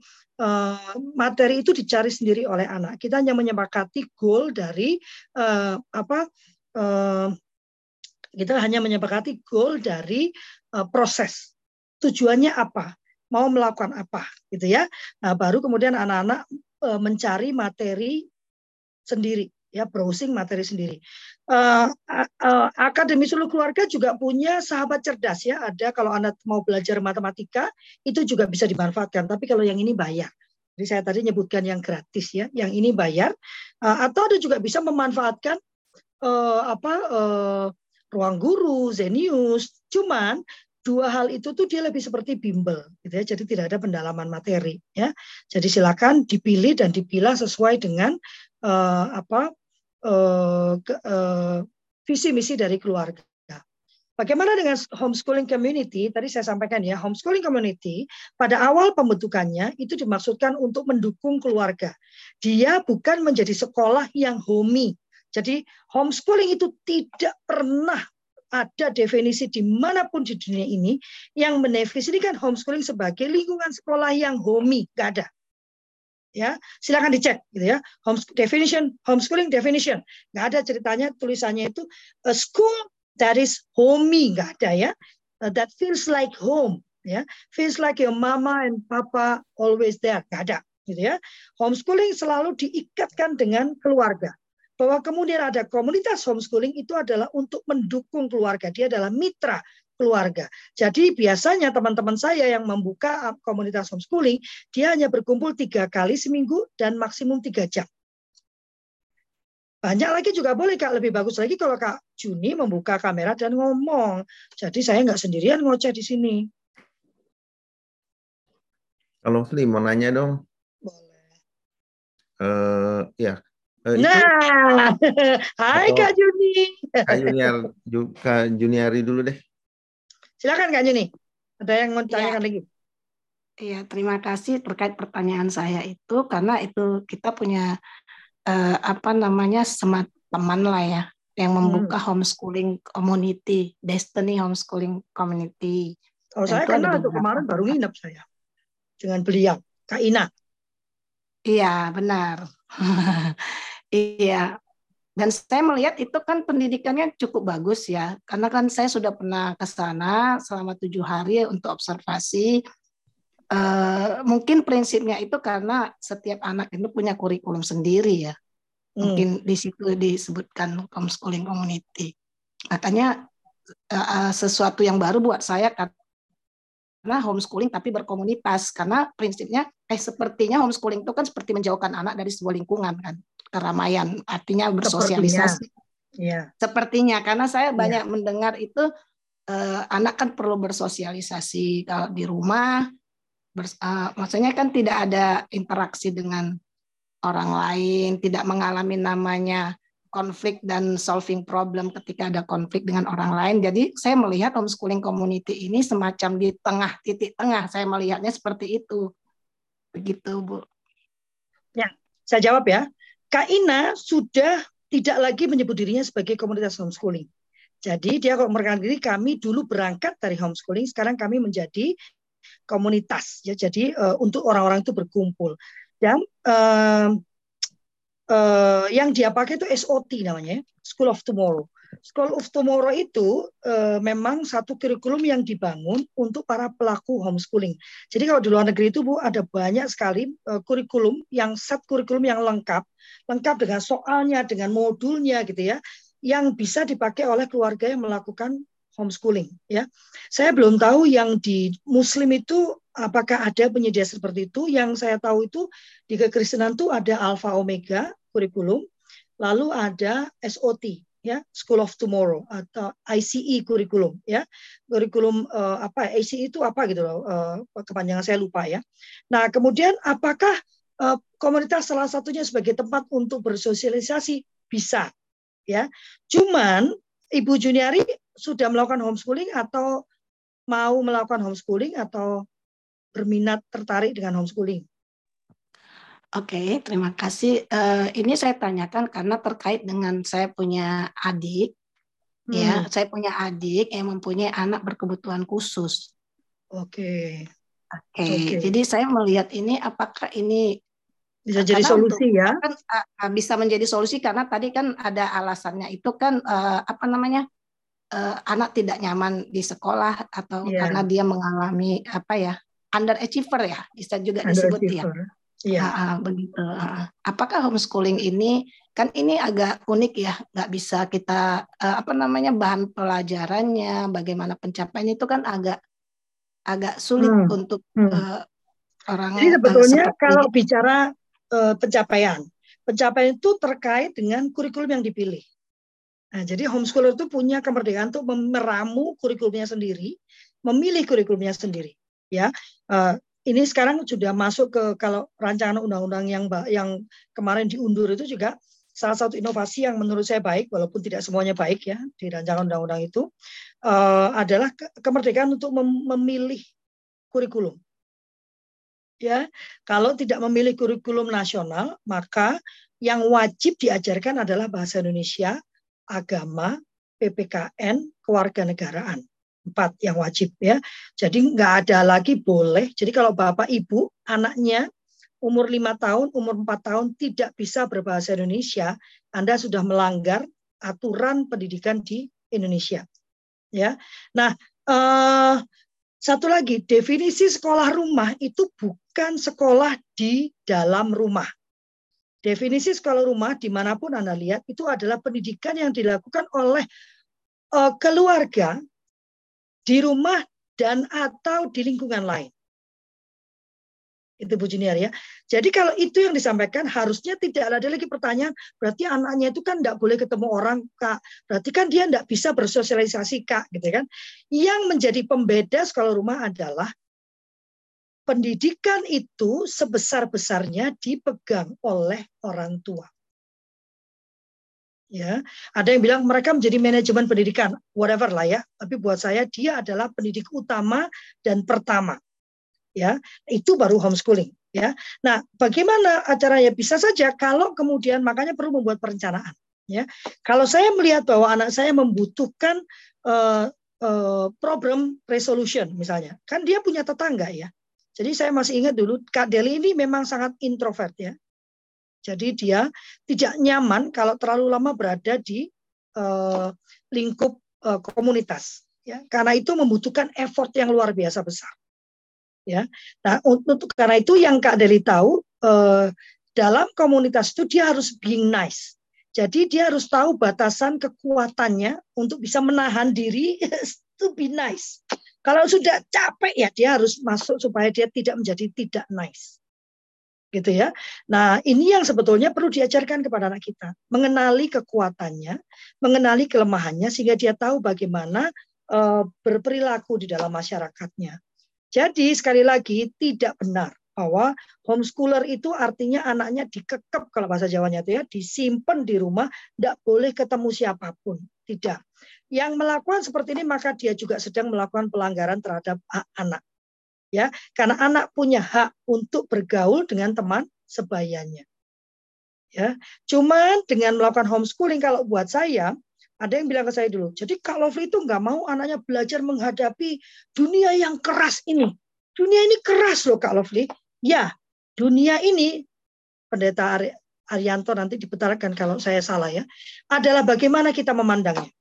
materi itu dicari sendiri oleh anak. Kita hanya menyepakati goal dari uh, apa? Uh, kita hanya menyepakati goal dari proses. Tujuannya apa? Mau melakukan apa, gitu ya? Nah, baru kemudian anak-anak mencari materi sendiri ya browsing materi sendiri. Uh, Akademi Seluruh Keluarga juga punya sahabat cerdas ya. Ada kalau anda mau belajar matematika itu juga bisa dimanfaatkan. Tapi kalau yang ini bayar. Jadi saya tadi nyebutkan yang gratis ya. Yang ini bayar. Uh, atau ada juga bisa memanfaatkan uh, apa uh, ruang guru, Zenius. Cuman dua hal itu tuh dia lebih seperti bimbel gitu ya jadi tidak ada pendalaman materi ya jadi silakan dipilih dan dipilah sesuai dengan uh, apa uh, uh, visi misi dari keluarga. Bagaimana dengan homeschooling community? Tadi saya sampaikan ya, homeschooling community pada awal pembentukannya itu dimaksudkan untuk mendukung keluarga. Dia bukan menjadi sekolah yang homey. Jadi homeschooling itu tidak pernah ada definisi di mana pun di dunia ini yang mendefinisikan homeschooling sebagai lingkungan sekolah yang homey, nggak ada ya. Silakan dicek gitu ya. Home definition homeschooling definition. Nggak ada ceritanya tulisannya itu a school that is homey. Nggak ada ya. That feels like home ya. Feels like your mama and papa always there. Nggak ada gitu ya. Homeschooling selalu diikatkan dengan keluarga. Bahwa kemudian ada komunitas homeschooling itu adalah untuk mendukung keluarga. Dia adalah mitra keluarga. Jadi biasanya teman-teman saya yang membuka komunitas homeschooling, dia hanya berkumpul tiga kali seminggu dan maksimum tiga jam. Banyak lagi juga boleh Kak, lebih bagus lagi kalau Kak Juni membuka kamera dan ngomong. Jadi saya nggak sendirian ngoceh di sini. Kalau Sli mau nanya dong. Boleh. Uh, ya. Uh, nah, itu, (laughs) hai Kak Juni. Kak Junior, Kak Juniari dulu deh. Silakan Kak Juni. Ada yang mau tanyakan ya. lagi? Iya, terima kasih terkait pertanyaan saya itu karena itu kita punya eh, apa namanya semat teman lah ya yang membuka hmm. homeschooling community, Destiny Homeschooling Community. Oh, saya karena untuk kemarin baru nginep saya dengan beliau, Kak Ina. Iya, benar. (laughs) iya, dan saya melihat itu kan pendidikannya cukup bagus ya, karena kan saya sudah pernah ke sana selama tujuh hari untuk observasi. Uh, mungkin prinsipnya itu karena setiap anak itu punya kurikulum sendiri ya. Hmm. Mungkin di situ disebutkan homeschooling community. Makanya uh, sesuatu yang baru buat saya karena homeschooling tapi berkomunitas karena prinsipnya eh sepertinya homeschooling itu kan seperti menjauhkan anak dari sebuah lingkungan kan keramaian, artinya bersosialisasi. Sepertinya, ya. Sepertinya karena saya iya. banyak mendengar itu eh, anak kan perlu bersosialisasi kalau di rumah, bers, uh, maksudnya kan tidak ada interaksi dengan orang lain, tidak mengalami namanya konflik dan solving problem ketika ada konflik dengan orang lain. Jadi saya melihat homeschooling community ini semacam di tengah titik tengah. Saya melihatnya seperti itu. Begitu, Bu. Ya, saya jawab ya. Kak Ina sudah tidak lagi menyebut dirinya sebagai komunitas homeschooling. Jadi dia kok merekan diri kami dulu berangkat dari homeschooling, sekarang kami menjadi komunitas ya. Jadi uh, untuk orang-orang itu berkumpul. Dan uh, uh, yang dia pakai itu SOT namanya, School of Tomorrow. School of Tomorrow itu uh, memang satu kurikulum yang dibangun untuk para pelaku homeschooling. Jadi kalau di luar negeri itu Bu ada banyak sekali uh, kurikulum yang set kurikulum yang lengkap, lengkap dengan soalnya, dengan modulnya gitu ya, yang bisa dipakai oleh keluarga yang melakukan homeschooling ya. Saya belum tahu yang di muslim itu apakah ada penyedia seperti itu. Yang saya tahu itu di kekristenan itu ada alpha omega kurikulum, lalu ada SOT ya School of Tomorrow atau ICE kurikulum ya. Kurikulum uh, apa ICE itu apa gitu loh uh, kepanjangan saya lupa ya. Nah kemudian apakah uh, komunitas salah satunya sebagai tempat untuk bersosialisasi? Bisa ya. Cuman Ibu Juniari sudah melakukan homeschooling atau mau melakukan homeschooling atau berminat tertarik dengan homeschooling Oke, terima kasih. Uh, ini saya tanyakan karena terkait dengan saya punya adik, ya. hmm. ya, saya punya adik yang mempunyai anak berkebutuhan khusus. Oke. Oke, okay. jadi saya melihat ini apakah ini bisa jadi solusi untuk, ya? Kan uh, bisa menjadi solusi karena tadi kan ada alasannya itu kan uh, apa namanya uh, anak tidak nyaman di sekolah atau yeah. karena dia mengalami apa ya underachiever ya bisa juga disebut ya Iya, uh, begitu. apakah homeschooling ini kan ini agak unik ya, nggak bisa kita uh, apa namanya bahan pelajarannya, bagaimana pencapaiannya itu kan agak agak sulit hmm. untuk hmm. Uh, orang. Jadi sebetulnya uh, kalau bicara uh, pencapaian, pencapaian itu terkait dengan kurikulum yang dipilih. Nah, jadi homeschooler itu punya kemerdekaan untuk meramu kurikulumnya sendiri, memilih kurikulumnya sendiri. Ya, uh, ini sekarang sudah masuk ke kalau rancangan undang-undang yang yang kemarin diundur itu juga salah satu inovasi yang menurut saya baik walaupun tidak semuanya baik ya di rancangan undang-undang itu uh, adalah ke kemerdekaan untuk mem memilih kurikulum. Ya, kalau tidak memilih kurikulum nasional, maka yang wajib diajarkan adalah bahasa Indonesia, agama, PPKN, kewarganegaraan empat yang wajib ya. Jadi nggak ada lagi boleh. Jadi kalau bapak ibu anaknya umur lima tahun, umur empat tahun tidak bisa berbahasa Indonesia, Anda sudah melanggar aturan pendidikan di Indonesia. Ya. Nah, eh, satu lagi definisi sekolah rumah itu bukan sekolah di dalam rumah. Definisi sekolah rumah di mana pun Anda lihat itu adalah pendidikan yang dilakukan oleh uh, keluarga di rumah dan atau di lingkungan lain. Itu Bu Junior ya. Jadi kalau itu yang disampaikan harusnya tidak ada lagi pertanyaan, berarti anaknya itu kan tidak boleh ketemu orang Kak. Berarti kan dia tidak bisa bersosialisasi Kak gitu kan. Yang menjadi pembeda sekolah rumah adalah pendidikan itu sebesar-besarnya dipegang oleh orang tua ya ada yang bilang mereka menjadi manajemen pendidikan whatever lah ya. Tapi buat saya dia adalah pendidik utama dan pertama. Ya itu baru homeschooling ya. Nah bagaimana acaranya? Bisa saja kalau kemudian makanya perlu membuat perencanaan ya. Kalau saya melihat bahwa anak saya membutuhkan uh, uh, problem resolution misalnya kan dia punya tetangga ya. Jadi saya masih ingat dulu Kak Deli ini memang sangat introvert ya jadi dia tidak nyaman kalau terlalu lama berada di uh, lingkup uh, komunitas, ya, karena itu membutuhkan effort yang luar biasa besar. Ya, nah untuk karena itu yang Kak Deli tahu uh, dalam komunitas itu dia harus being nice. Jadi dia harus tahu batasan kekuatannya untuk bisa menahan diri (laughs) to be nice. Kalau sudah capek ya dia harus masuk supaya dia tidak menjadi tidak nice gitu ya. Nah, ini yang sebetulnya perlu diajarkan kepada anak kita, mengenali kekuatannya, mengenali kelemahannya sehingga dia tahu bagaimana uh, berperilaku di dalam masyarakatnya. Jadi sekali lagi tidak benar bahwa homeschooler itu artinya anaknya dikekep kalau bahasa Jawanya itu ya, disimpan di rumah, tidak boleh ketemu siapa pun. Tidak. Yang melakukan seperti ini maka dia juga sedang melakukan pelanggaran terhadap anak ya karena anak punya hak untuk bergaul dengan teman sebayanya ya cuman dengan melakukan homeschooling kalau buat saya ada yang bilang ke saya dulu jadi kalau itu nggak mau anaknya belajar menghadapi dunia yang keras ini dunia ini keras loh Kak Lovely. Ya, dunia ini pendeta Arianto nanti diputarkan kalau saya salah ya, adalah bagaimana kita memandangnya.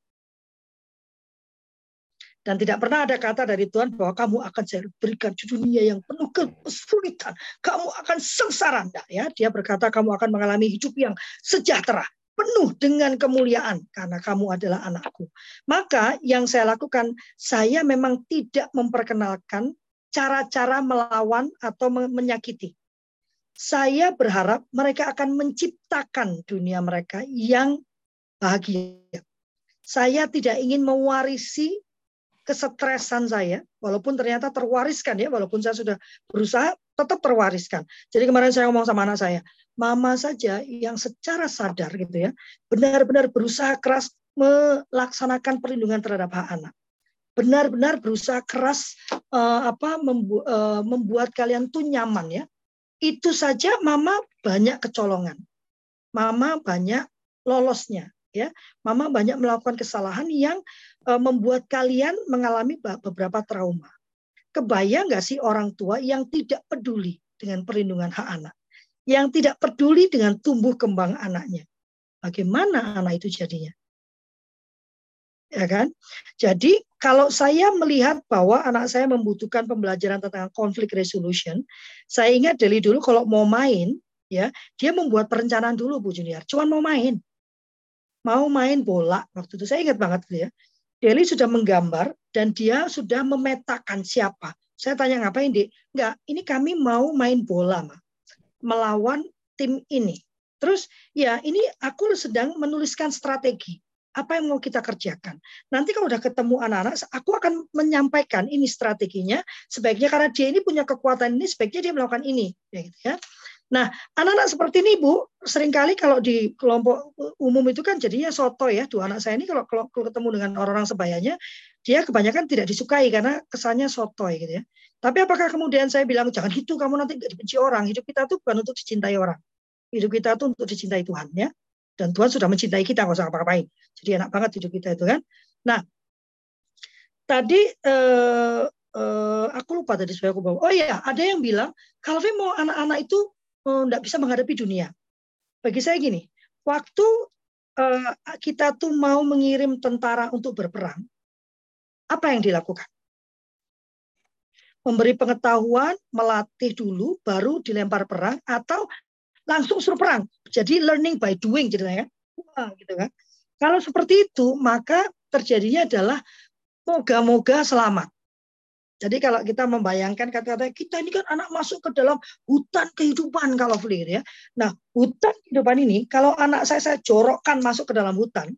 Dan tidak pernah ada kata dari Tuhan bahwa kamu akan saya berikan dunia yang penuh kesulitan. Kamu akan sengsara. Enggak, ya. Dia berkata kamu akan mengalami hidup yang sejahtera. Penuh dengan kemuliaan. Karena kamu adalah anakku. Maka yang saya lakukan, saya memang tidak memperkenalkan cara-cara melawan atau menyakiti saya berharap mereka akan menciptakan dunia mereka yang bahagia. Saya tidak ingin mewarisi kesetresan saya, walaupun ternyata terwariskan ya, walaupun saya sudah berusaha tetap terwariskan. Jadi kemarin saya ngomong sama anak saya, mama saja yang secara sadar gitu ya, benar-benar berusaha keras melaksanakan perlindungan terhadap hak anak. Benar-benar berusaha keras uh, apa membu uh, membuat kalian tuh nyaman ya, itu saja mama banyak kecolongan. Mama banyak lolosnya ya. Mama banyak melakukan kesalahan yang uh, membuat kalian mengalami beberapa trauma. Kebayang nggak sih orang tua yang tidak peduli dengan perlindungan hak anak, yang tidak peduli dengan tumbuh kembang anaknya? Bagaimana anak itu jadinya? ya kan? Jadi kalau saya melihat bahwa anak saya membutuhkan pembelajaran tentang konflik resolution, saya ingat dari dulu kalau mau main, ya dia membuat perencanaan dulu Bu Junior. Cuman mau main, mau main bola waktu itu saya ingat banget ya. Deli sudah menggambar dan dia sudah memetakan siapa. Saya tanya ngapain dek? Enggak, ini kami mau main bola mah. melawan tim ini. Terus ya ini aku sedang menuliskan strategi apa yang mau kita kerjakan. Nanti kalau udah ketemu anak-anak, aku akan menyampaikan ini strateginya. Sebaiknya karena dia ini punya kekuatan ini, sebaiknya dia melakukan ini. Ya, gitu ya. Nah, anak-anak seperti ini, Bu, sering kali kalau di kelompok umum itu kan jadinya soto ya. Dua anak saya ini kalau, kalau ketemu dengan orang-orang sebayanya, dia kebanyakan tidak disukai karena kesannya soto gitu ya. Tapi apakah kemudian saya bilang, jangan gitu, kamu nanti dibenci orang. Hidup kita tuh bukan untuk dicintai orang. Hidup kita tuh untuk dicintai Tuhan ya. Dan Tuhan sudah mencintai kita, nggak usah apa-apain. Jadi enak banget hidup kita itu kan. Nah, tadi eh, eh, aku lupa tadi supaya aku bawa. Oh iya, ada yang bilang Calvin mau anak-anak itu eh, bisa menghadapi dunia. Bagi saya gini, waktu eh, kita tuh mau mengirim tentara untuk berperang, apa yang dilakukan? Memberi pengetahuan, melatih dulu, baru dilempar perang, atau langsung suruh perang. Jadi learning by doing ceritanya. Wah, gitu kan. Kalau seperti itu, maka terjadinya adalah moga-moga selamat. Jadi kalau kita membayangkan kata-kata kita ini kan anak masuk ke dalam hutan kehidupan kalau Flir ya. Nah, hutan kehidupan ini kalau anak saya saya jorokkan masuk ke dalam hutan,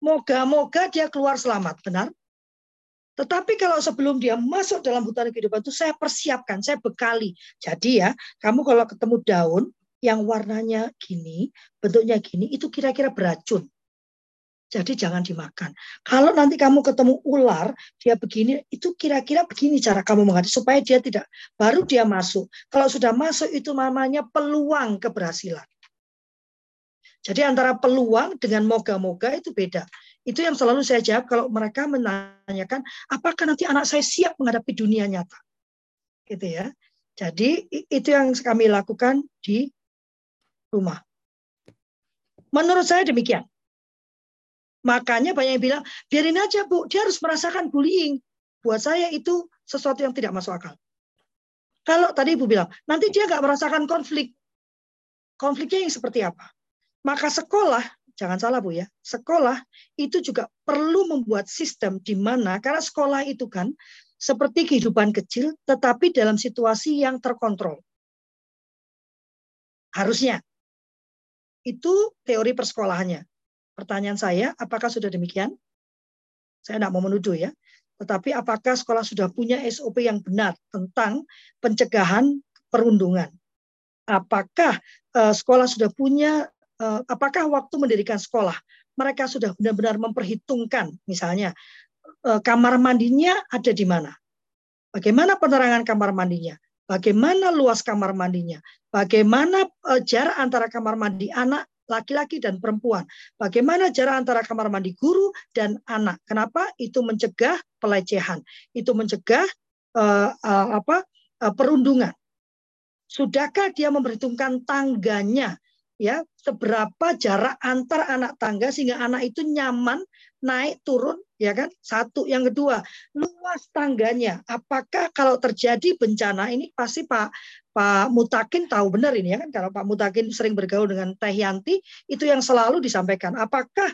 moga-moga dia keluar selamat, benar? Tetapi kalau sebelum dia masuk dalam hutan kehidupan itu saya persiapkan, saya bekali. Jadi ya, kamu kalau ketemu daun, yang warnanya gini, bentuknya gini, itu kira-kira beracun. Jadi jangan dimakan. Kalau nanti kamu ketemu ular, dia begini, itu kira-kira begini cara kamu menghadapi supaya dia tidak baru dia masuk. Kalau sudah masuk itu namanya peluang keberhasilan. Jadi antara peluang dengan moga-moga itu beda. Itu yang selalu saya jawab kalau mereka menanyakan apakah nanti anak saya siap menghadapi dunia nyata. Gitu ya. Jadi itu yang kami lakukan di rumah. Menurut saya demikian. Makanya banyak yang bilang, biarin aja Bu, dia harus merasakan bullying. Buat saya itu sesuatu yang tidak masuk akal. Kalau tadi Ibu bilang, nanti dia nggak merasakan konflik. Konfliknya yang seperti apa? Maka sekolah, jangan salah Bu ya, sekolah itu juga perlu membuat sistem di mana, karena sekolah itu kan seperti kehidupan kecil, tetapi dalam situasi yang terkontrol. Harusnya. Itu teori persekolahannya. Pertanyaan saya, apakah sudah demikian? Saya tidak mau menuduh ya. Tetapi apakah sekolah sudah punya SOP yang benar tentang pencegahan perundungan? Apakah uh, sekolah sudah punya, uh, apakah waktu mendirikan sekolah mereka sudah benar-benar memperhitungkan misalnya uh, kamar mandinya ada di mana? Bagaimana penerangan kamar mandinya? bagaimana luas kamar mandinya, bagaimana jarak antara kamar mandi anak laki-laki dan perempuan, bagaimana jarak antara kamar mandi guru dan anak. Kenapa? Itu mencegah pelecehan, itu mencegah uh, uh, apa uh, perundungan. Sudahkah dia memperhitungkan tangganya ya seberapa jarak antar anak tangga sehingga anak itu nyaman naik turun ya kan? Satu. Yang kedua luas tangganya. Apakah kalau terjadi bencana ini pasti Pak Pak Mutakin tahu benar ini ya kan? Kalau Pak Mutakin sering bergaul dengan Teh Yanti itu yang selalu disampaikan. Apakah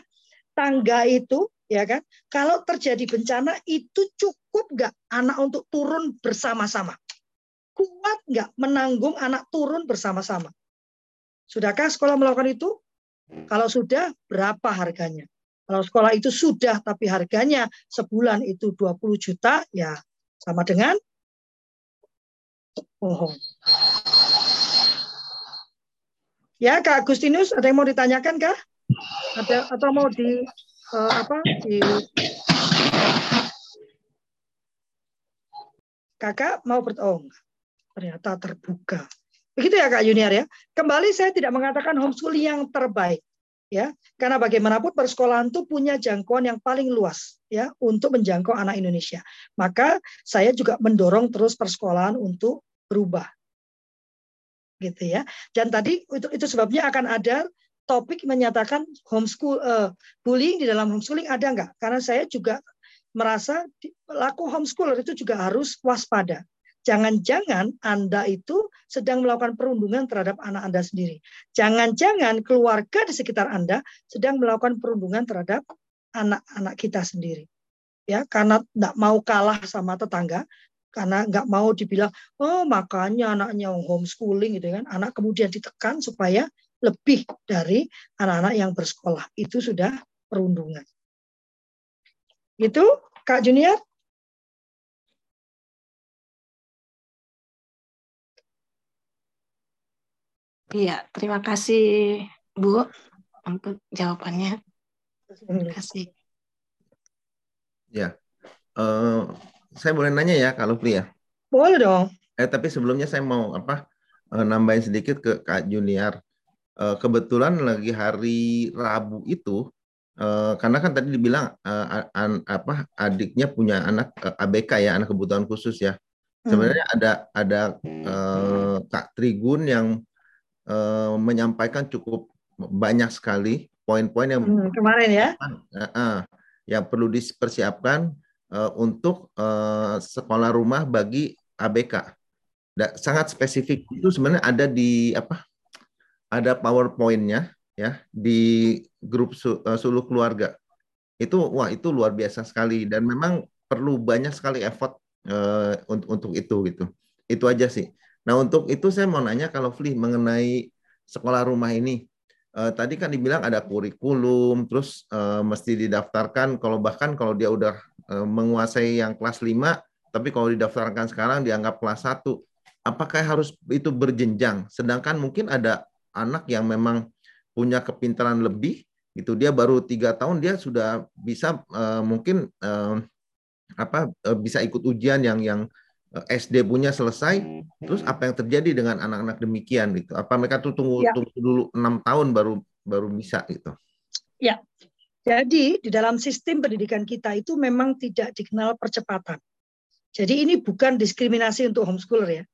tangga itu ya kan? Kalau terjadi bencana itu cukup nggak anak untuk turun bersama-sama? Kuat nggak menanggung anak turun bersama-sama sudahkah sekolah melakukan itu kalau sudah berapa harganya kalau sekolah itu sudah tapi harganya sebulan itu 20 juta, ya sama dengan bohong. Ya, Kak Agustinus, ada yang mau ditanyakan kah? Ada atau mau di uh, apa? Di Kakak mau ber oh, ternyata terbuka. Begitu ya Kak Junior ya. Kembali saya tidak mengatakan homeschooling yang terbaik ya. Karena bagaimanapun persekolahan itu punya jangkauan yang paling luas ya untuk menjangkau anak Indonesia. Maka saya juga mendorong terus persekolahan untuk berubah. Gitu ya. Dan tadi itu itu sebabnya akan ada topik menyatakan homeschool uh, bullying di dalam homeschooling ada nggak? Karena saya juga merasa laku homeschooler itu juga harus waspada Jangan-jangan Anda itu sedang melakukan perundungan terhadap anak Anda sendiri. Jangan-jangan keluarga di sekitar Anda sedang melakukan perundungan terhadap anak-anak kita sendiri. Ya, karena tidak mau kalah sama tetangga, karena nggak mau dibilang, oh makanya anaknya homeschooling gitu kan, anak kemudian ditekan supaya lebih dari anak-anak yang bersekolah. Itu sudah perundungan. Gitu, Kak Junior? Iya, terima kasih Bu untuk jawabannya. Terima kasih. Ya, uh, saya boleh nanya ya kalau Pri ya? Boleh dong. Eh tapi sebelumnya saya mau apa uh, nambahin sedikit ke Kak Junior. Uh, kebetulan lagi hari Rabu itu, uh, karena kan tadi dibilang uh, an, apa adiknya punya anak uh, ABK ya, anak kebutuhan khusus ya. Hmm. Sebenarnya hmm. ada ada uh, Kak Trigun yang uh, menyampaikan cukup banyak sekali poin-poin yang hmm, kemarin ya uh, uh, yang perlu dipersiapkan uh, untuk uh, sekolah rumah bagi ABK. Da, sangat spesifik itu sebenarnya ada di apa? Ada PowerPoint-nya ya di grup su, uh, Suluh Keluarga. Itu wah itu luar biasa sekali dan memang perlu banyak sekali effort uh, untuk untuk itu gitu. Itu aja sih. Nah untuk itu saya mau nanya kalau Fli mengenai sekolah rumah ini. Uh, tadi kan dibilang ada kurikulum, terus uh, mesti didaftarkan. Kalau bahkan kalau dia udah uh, menguasai yang kelas 5, tapi kalau didaftarkan sekarang dianggap kelas 1. Apakah harus itu berjenjang? Sedangkan mungkin ada anak yang memang punya kepintaran lebih, itu dia baru tiga tahun dia sudah bisa uh, mungkin uh, apa uh, bisa ikut ujian yang yang SD punya selesai, terus apa yang terjadi dengan anak-anak demikian gitu? Apa mereka tuh tunggu ya. tunggu dulu enam tahun baru baru bisa gitu? Ya, jadi di dalam sistem pendidikan kita itu memang tidak dikenal percepatan. Jadi ini bukan diskriminasi untuk homeschooler ya.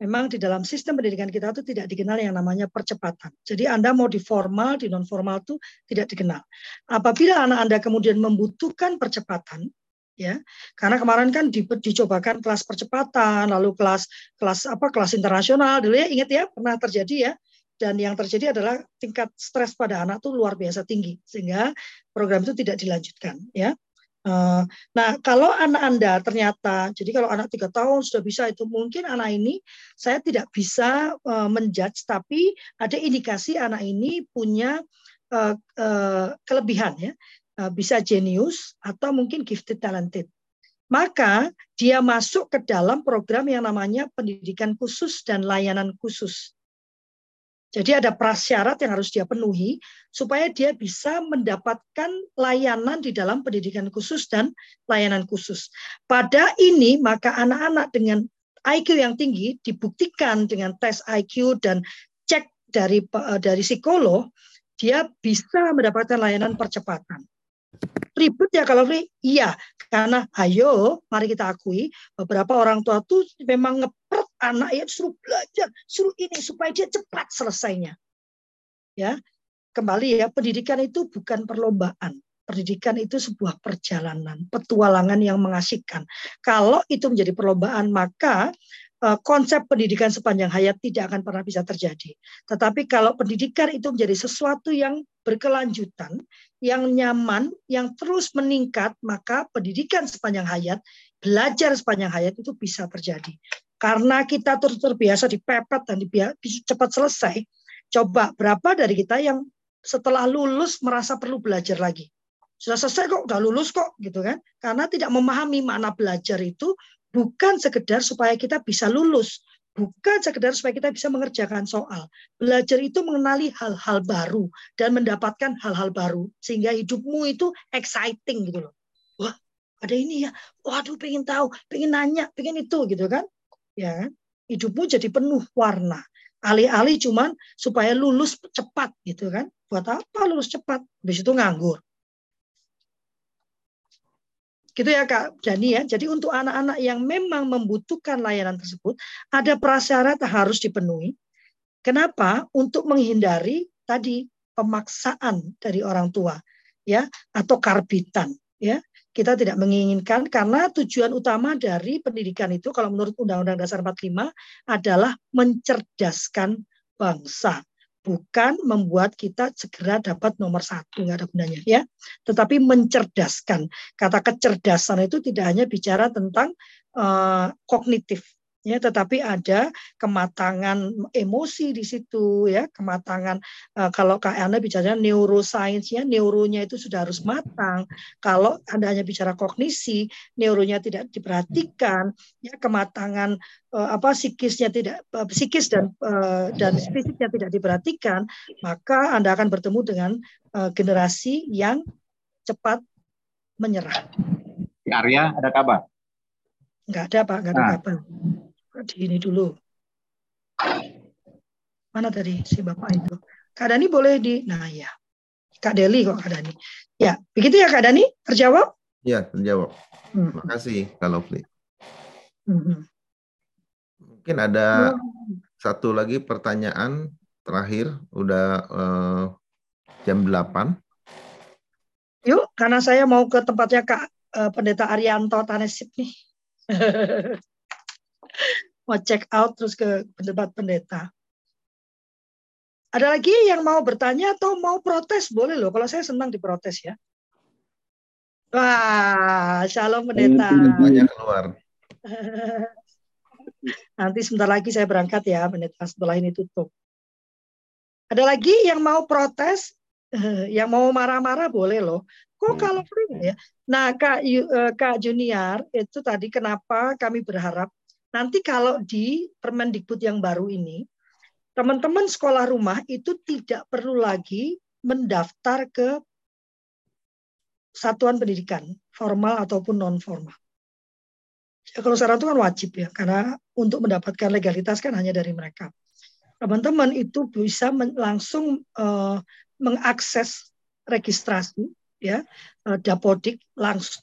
Memang di dalam sistem pendidikan kita itu tidak dikenal yang namanya percepatan. Jadi Anda mau di formal, di non formal itu tidak dikenal. Apabila anak Anda kemudian membutuhkan percepatan, ya. Karena kemarin kan di, dicobakan kelas percepatan lalu kelas kelas apa kelas internasional. Dulu ya ingat ya pernah terjadi ya. Dan yang terjadi adalah tingkat stres pada anak tuh luar biasa tinggi sehingga program itu tidak dilanjutkan ya. Eh, nah kalau anak anda ternyata jadi kalau anak tiga tahun sudah bisa itu mungkin anak ini saya tidak bisa uh, menjudge tapi ada indikasi anak ini punya uh, kelebihan ya. Eh, bisa jenius atau mungkin gifted talented. Maka dia masuk ke dalam program yang namanya pendidikan khusus dan layanan khusus. Jadi ada prasyarat yang harus dia penuhi supaya dia bisa mendapatkan layanan di dalam pendidikan khusus dan layanan khusus. Pada ini maka anak-anak dengan IQ yang tinggi dibuktikan dengan tes IQ dan cek dari eh, dari psikolog dia bisa mendapatkan layanan percepatan. Ribet ya kalau free? Iya, karena ayo mari kita akui beberapa orang tua tuh memang ngepret anak ya suruh belajar, suruh ini supaya dia cepat selesainya. Ya, kembali ya pendidikan itu bukan perlombaan. Pendidikan itu sebuah perjalanan, petualangan yang mengasihkan. Kalau itu menjadi perlombaan, maka konsep pendidikan sepanjang hayat tidak akan pernah bisa terjadi. Tetapi kalau pendidikan itu menjadi sesuatu yang berkelanjutan, yang nyaman, yang terus meningkat, maka pendidikan sepanjang hayat, belajar sepanjang hayat itu bisa terjadi. Karena kita terus terbiasa dipepet dan cepat selesai. Coba berapa dari kita yang setelah lulus merasa perlu belajar lagi? Sudah selesai kok, udah lulus kok, gitu kan? Karena tidak memahami makna belajar itu bukan sekedar supaya kita bisa lulus, bukan sekedar supaya kita bisa mengerjakan soal. Belajar itu mengenali hal-hal baru dan mendapatkan hal-hal baru sehingga hidupmu itu exciting gitu loh. Wah, ada ini ya. Waduh, pengen tahu, pengen nanya, pengen itu gitu kan. Ya, kan? hidupmu jadi penuh warna. Alih-alih cuman supaya lulus cepat gitu kan. Buat apa lulus cepat? Habis itu nganggur. Gitu ya Kak Jani ya. Jadi untuk anak-anak yang memang membutuhkan layanan tersebut, ada prasyarat harus dipenuhi. Kenapa? Untuk menghindari tadi pemaksaan dari orang tua ya atau karbitan ya. Kita tidak menginginkan karena tujuan utama dari pendidikan itu kalau menurut Undang-Undang Dasar 45 adalah mencerdaskan bangsa bukan membuat kita segera dapat nomor satu nggak ada gunanya ya. Tetapi mencerdaskan. Kata kecerdasan itu tidak hanya bicara tentang uh, kognitif ya tetapi ada kematangan emosi di situ ya kematangan uh, kalau Kak Ana bicara neuroscience ya neuronya itu sudah harus matang kalau Anda hanya bicara kognisi neuronya tidak diperhatikan ya kematangan uh, apa psikisnya tidak uh, psikis dan uh, dan fisiknya tidak diperhatikan maka Anda akan bertemu dengan uh, generasi yang cepat menyerah. Arya ada kabar? Enggak ada Pak, enggak ada nah. kabar di ini dulu. Mana tadi si Bapak itu? Kak Dani boleh di, nah ya. Kak Deli kok Kak Dani. Ya, begitu ya Kak Dani? Terjawab? Ya, terjawab. Hmm. Terima kasih Kak Lovely. Hmm. Mungkin ada hmm. satu lagi pertanyaan terakhir, udah uh, jam 8. Yuk, karena saya mau ke tempatnya Kak uh, Pendeta Arianto Tanesip nih. (laughs) mau check out terus ke pendebat pendeta. Ada lagi yang mau bertanya atau mau protes boleh loh. Kalau saya senang diprotes ya. Wah, shalom pendeta. Banyak keluar. (laughs) Nanti sebentar lagi saya berangkat ya pendeta setelah ini tutup. Ada lagi yang mau protes, (laughs) yang mau marah-marah boleh loh. Kok kalau free ya? Nah, Kak, eh, Kak Junior, itu tadi kenapa kami berharap Nanti kalau di Permendikbud yang baru ini, teman-teman sekolah rumah itu tidak perlu lagi mendaftar ke satuan pendidikan, formal ataupun non formal. Ya, kalau sekarang itu kan wajib ya, karena untuk mendapatkan legalitas kan hanya dari mereka. Teman-teman itu bisa langsung uh, mengakses registrasi ya uh, dapodik langsung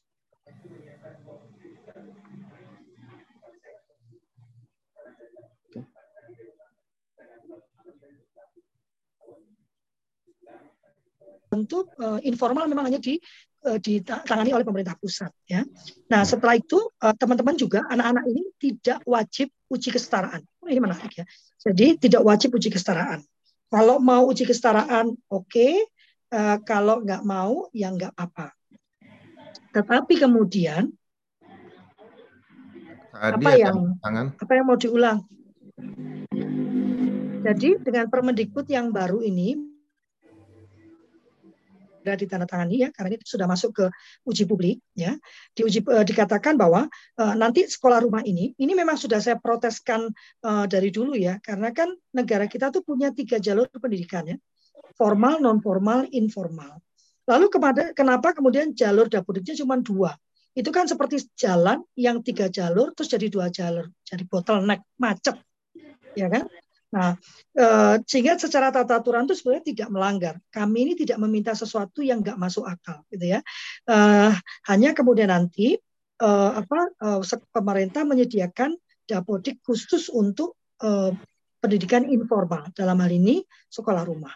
bentuk uh, informal memang hanya di uh, ditangani oleh pemerintah pusat ya. Nah, setelah itu uh, teman-teman juga anak-anak ini tidak wajib uji kesetaraan. Oh, ini menarik ya. Jadi tidak wajib uji kesetaraan. Kalau mau uji kesetaraan oke, okay. uh, kalau nggak mau ya nggak apa-apa. Tetapi kemudian apa yang tangan. apa yang mau diulang? Jadi dengan Permendikbud yang baru ini segera ditandatangani ya karena ini sudah masuk ke uji publik ya. Di uji uh, dikatakan bahwa uh, nanti sekolah rumah ini ini memang sudah saya proteskan uh, dari dulu ya karena kan negara kita tuh punya tiga jalur pendidikan ya. Formal, non formal, informal. Lalu kepada kenapa kemudian jalur dapurnya cuma dua? Itu kan seperti jalan yang tiga jalur terus jadi dua jalur, jadi bottleneck, macet, ya kan? Nah, eh, sehingga secara tata aturan itu sebenarnya tidak melanggar. Kami ini tidak meminta sesuatu yang nggak masuk akal, gitu ya. Eh, hanya kemudian nanti eh, apa pemerintah menyediakan dapodik khusus untuk pendidikan informal dalam hal ini sekolah rumah.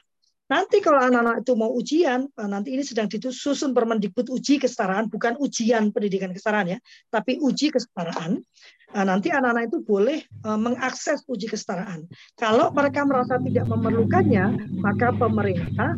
Nanti kalau anak-anak itu mau ujian, nanti ini sedang disusun Permendikbud uji kesetaraan, bukan ujian pendidikan kesetaraan ya, tapi uji kesetaraan. Nah, nanti anak-anak itu boleh uh, mengakses uji kesetaraan. Kalau mereka merasa tidak memerlukannya, maka pemerintah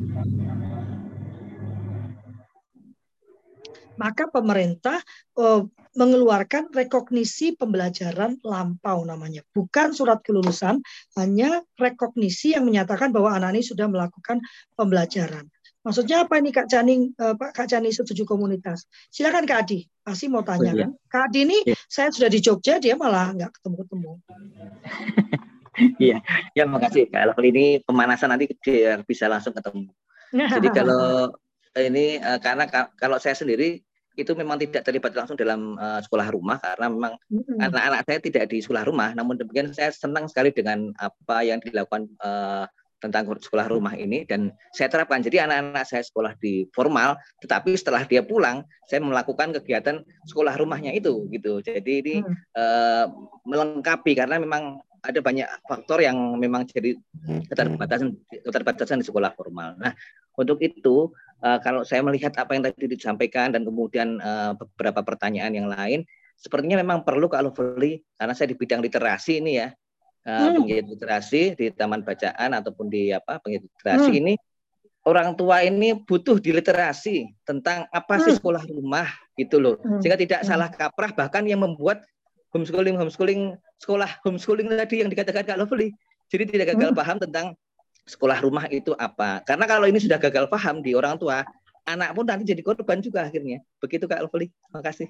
maka pemerintah uh, mengeluarkan rekognisi pembelajaran lampau namanya. Bukan surat kelulusan, hanya rekognisi yang menyatakan bahwa anak ini sudah melakukan pembelajaran. Maksudnya apa ini Kak Cani, uh, Pak Kak Cani setuju komunitas? Silakan Kak Adi, pasti mau tanya kan. Kak Adi ini ya. saya sudah di Jogja, dia malah nggak ketemu-ketemu. (laughs) Iya, ya makasih Kalau Ini pemanasan nanti biar bisa langsung ketemu. Jadi kalau ini uh, karena kalau saya sendiri itu memang tidak terlibat langsung dalam uh, sekolah rumah karena memang anak-anak saya tidak di sekolah rumah. Namun demikian saya senang sekali dengan apa yang dilakukan uh, tentang sekolah rumah ini dan saya terapkan. Jadi anak-anak saya sekolah di formal, tetapi setelah dia pulang, saya melakukan kegiatan sekolah rumahnya itu gitu. Jadi ini hmm. uh, melengkapi karena memang ada banyak faktor yang memang jadi keterbatasan keterbatasan di sekolah formal. Nah, untuk itu uh, kalau saya melihat apa yang tadi disampaikan dan kemudian uh, beberapa pertanyaan yang lain, sepertinya memang perlu Kak Lovely karena saya di bidang literasi ini ya uh, hmm. penggiat literasi di taman bacaan ataupun di apa penggiat literasi hmm. ini orang tua ini butuh diliterasi tentang apa sih hmm. sekolah rumah gitu loh hmm. sehingga tidak hmm. salah kaprah bahkan yang membuat homeschooling homeschooling sekolah homeschooling tadi yang dikatakan Kak Lovely jadi tidak gagal hmm. paham tentang sekolah rumah itu apa karena kalau ini sudah gagal paham di orang tua anak pun nanti jadi korban juga akhirnya begitu Kak Lovely terima kasih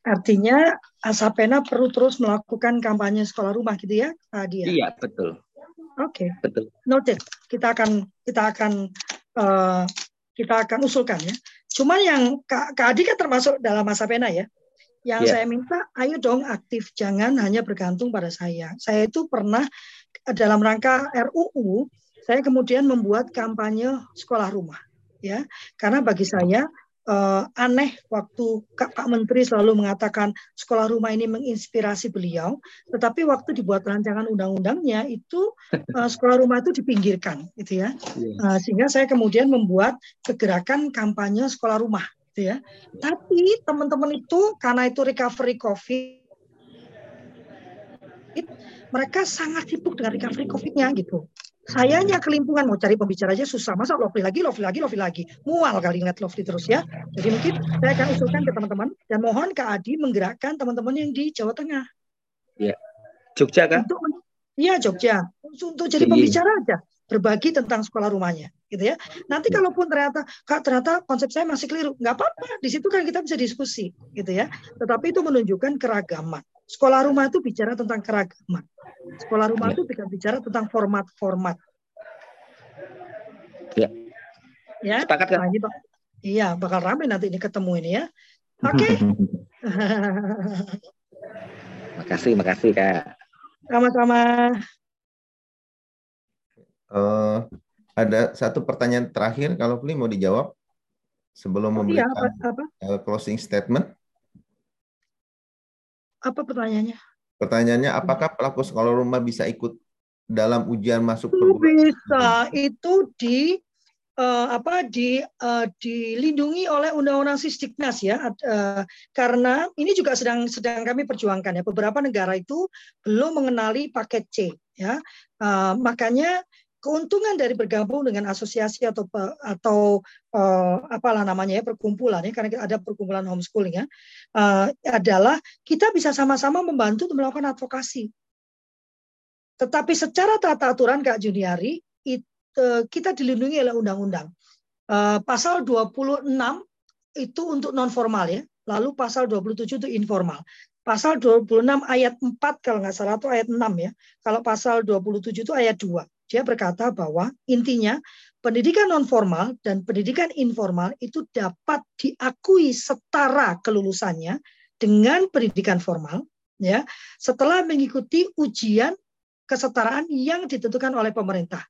Artinya Asapena perlu terus melakukan kampanye sekolah rumah gitu ya, Dia? Iya, betul. Oke. Okay. Betul. Noted. Kita akan kita akan uh, kita akan usulkan ya. Cuma yang Kak, Kak Adi kan termasuk dalam Asapena ya. Yang yeah. saya minta, ayo dong aktif, jangan hanya bergantung pada saya. Saya itu pernah dalam rangka RUU, saya kemudian membuat kampanye sekolah rumah, ya. Karena bagi saya uh, aneh waktu Kak Pak Menteri selalu mengatakan sekolah rumah ini menginspirasi beliau, tetapi waktu dibuat rancangan undang-undangnya itu uh, (laughs) sekolah rumah itu dipinggirkan, gitu ya. Uh, sehingga saya kemudian membuat kegerakan kampanye sekolah rumah, gitu ya. Tapi teman-teman itu karena itu recovery COVID mereka sangat sibuk dengan recovery COVID-nya gitu. Sayanya kelimpungan mau cari pembicara aja susah. Masa lovely lagi, lovely lagi, lovely lagi. Mual kali ingat lovely terus ya. Jadi mungkin saya akan usulkan ke teman-teman dan mohon Kak Adi menggerakkan teman-teman yang di Jawa Tengah. Iya. Jogja kan? Iya Jogja. Untuk jadi pembicara aja berbagi tentang sekolah rumahnya gitu ya nanti ya. kalaupun ternyata kak ternyata konsep saya masih keliru nggak apa-apa di situ kan kita bisa diskusi gitu ya tetapi itu menunjukkan keragaman sekolah rumah itu bicara tentang keragaman Sekolah rumah ya. itu tidak bicara tentang format-format. Ya. Ya. Sepakat kan? Nah, iya, bakal ramai nanti ini ketemu ini ya. Oke. Okay. (laughs) (laughs) makasih, makasih Kak. Sama-sama. Uh, ada satu pertanyaan terakhir kalau Pli mau dijawab sebelum oh, memberikan iya, apa, apa? Uh, closing statement. Apa pertanyaannya? Pertanyaannya, apakah pelaku sekolah rumah bisa ikut dalam ujian masuk perguruan? Bisa. Itu di uh, apa di uh, dilindungi oleh Undang-Undang Sisdiknas ya. Uh, karena ini juga sedang sedang kami perjuangkan ya. Beberapa negara itu belum mengenali paket C ya. Uh, makanya keuntungan dari bergabung dengan asosiasi atau atau uh, apalah namanya ya perkumpulan ya karena ada perkumpulan homeschooling ya uh, adalah kita bisa sama-sama membantu untuk melakukan advokasi. Tetapi secara tata aturan Kak Juniari itu uh, kita dilindungi oleh undang-undang. Uh, pasal 26 itu untuk non formal ya, lalu pasal 27 itu informal. Pasal 26 ayat 4 kalau nggak salah itu ayat 6 ya. Kalau pasal 27 itu ayat 2. Dia berkata bahwa intinya pendidikan non formal dan pendidikan informal itu dapat diakui setara kelulusannya dengan pendidikan formal ya setelah mengikuti ujian kesetaraan yang ditentukan oleh pemerintah.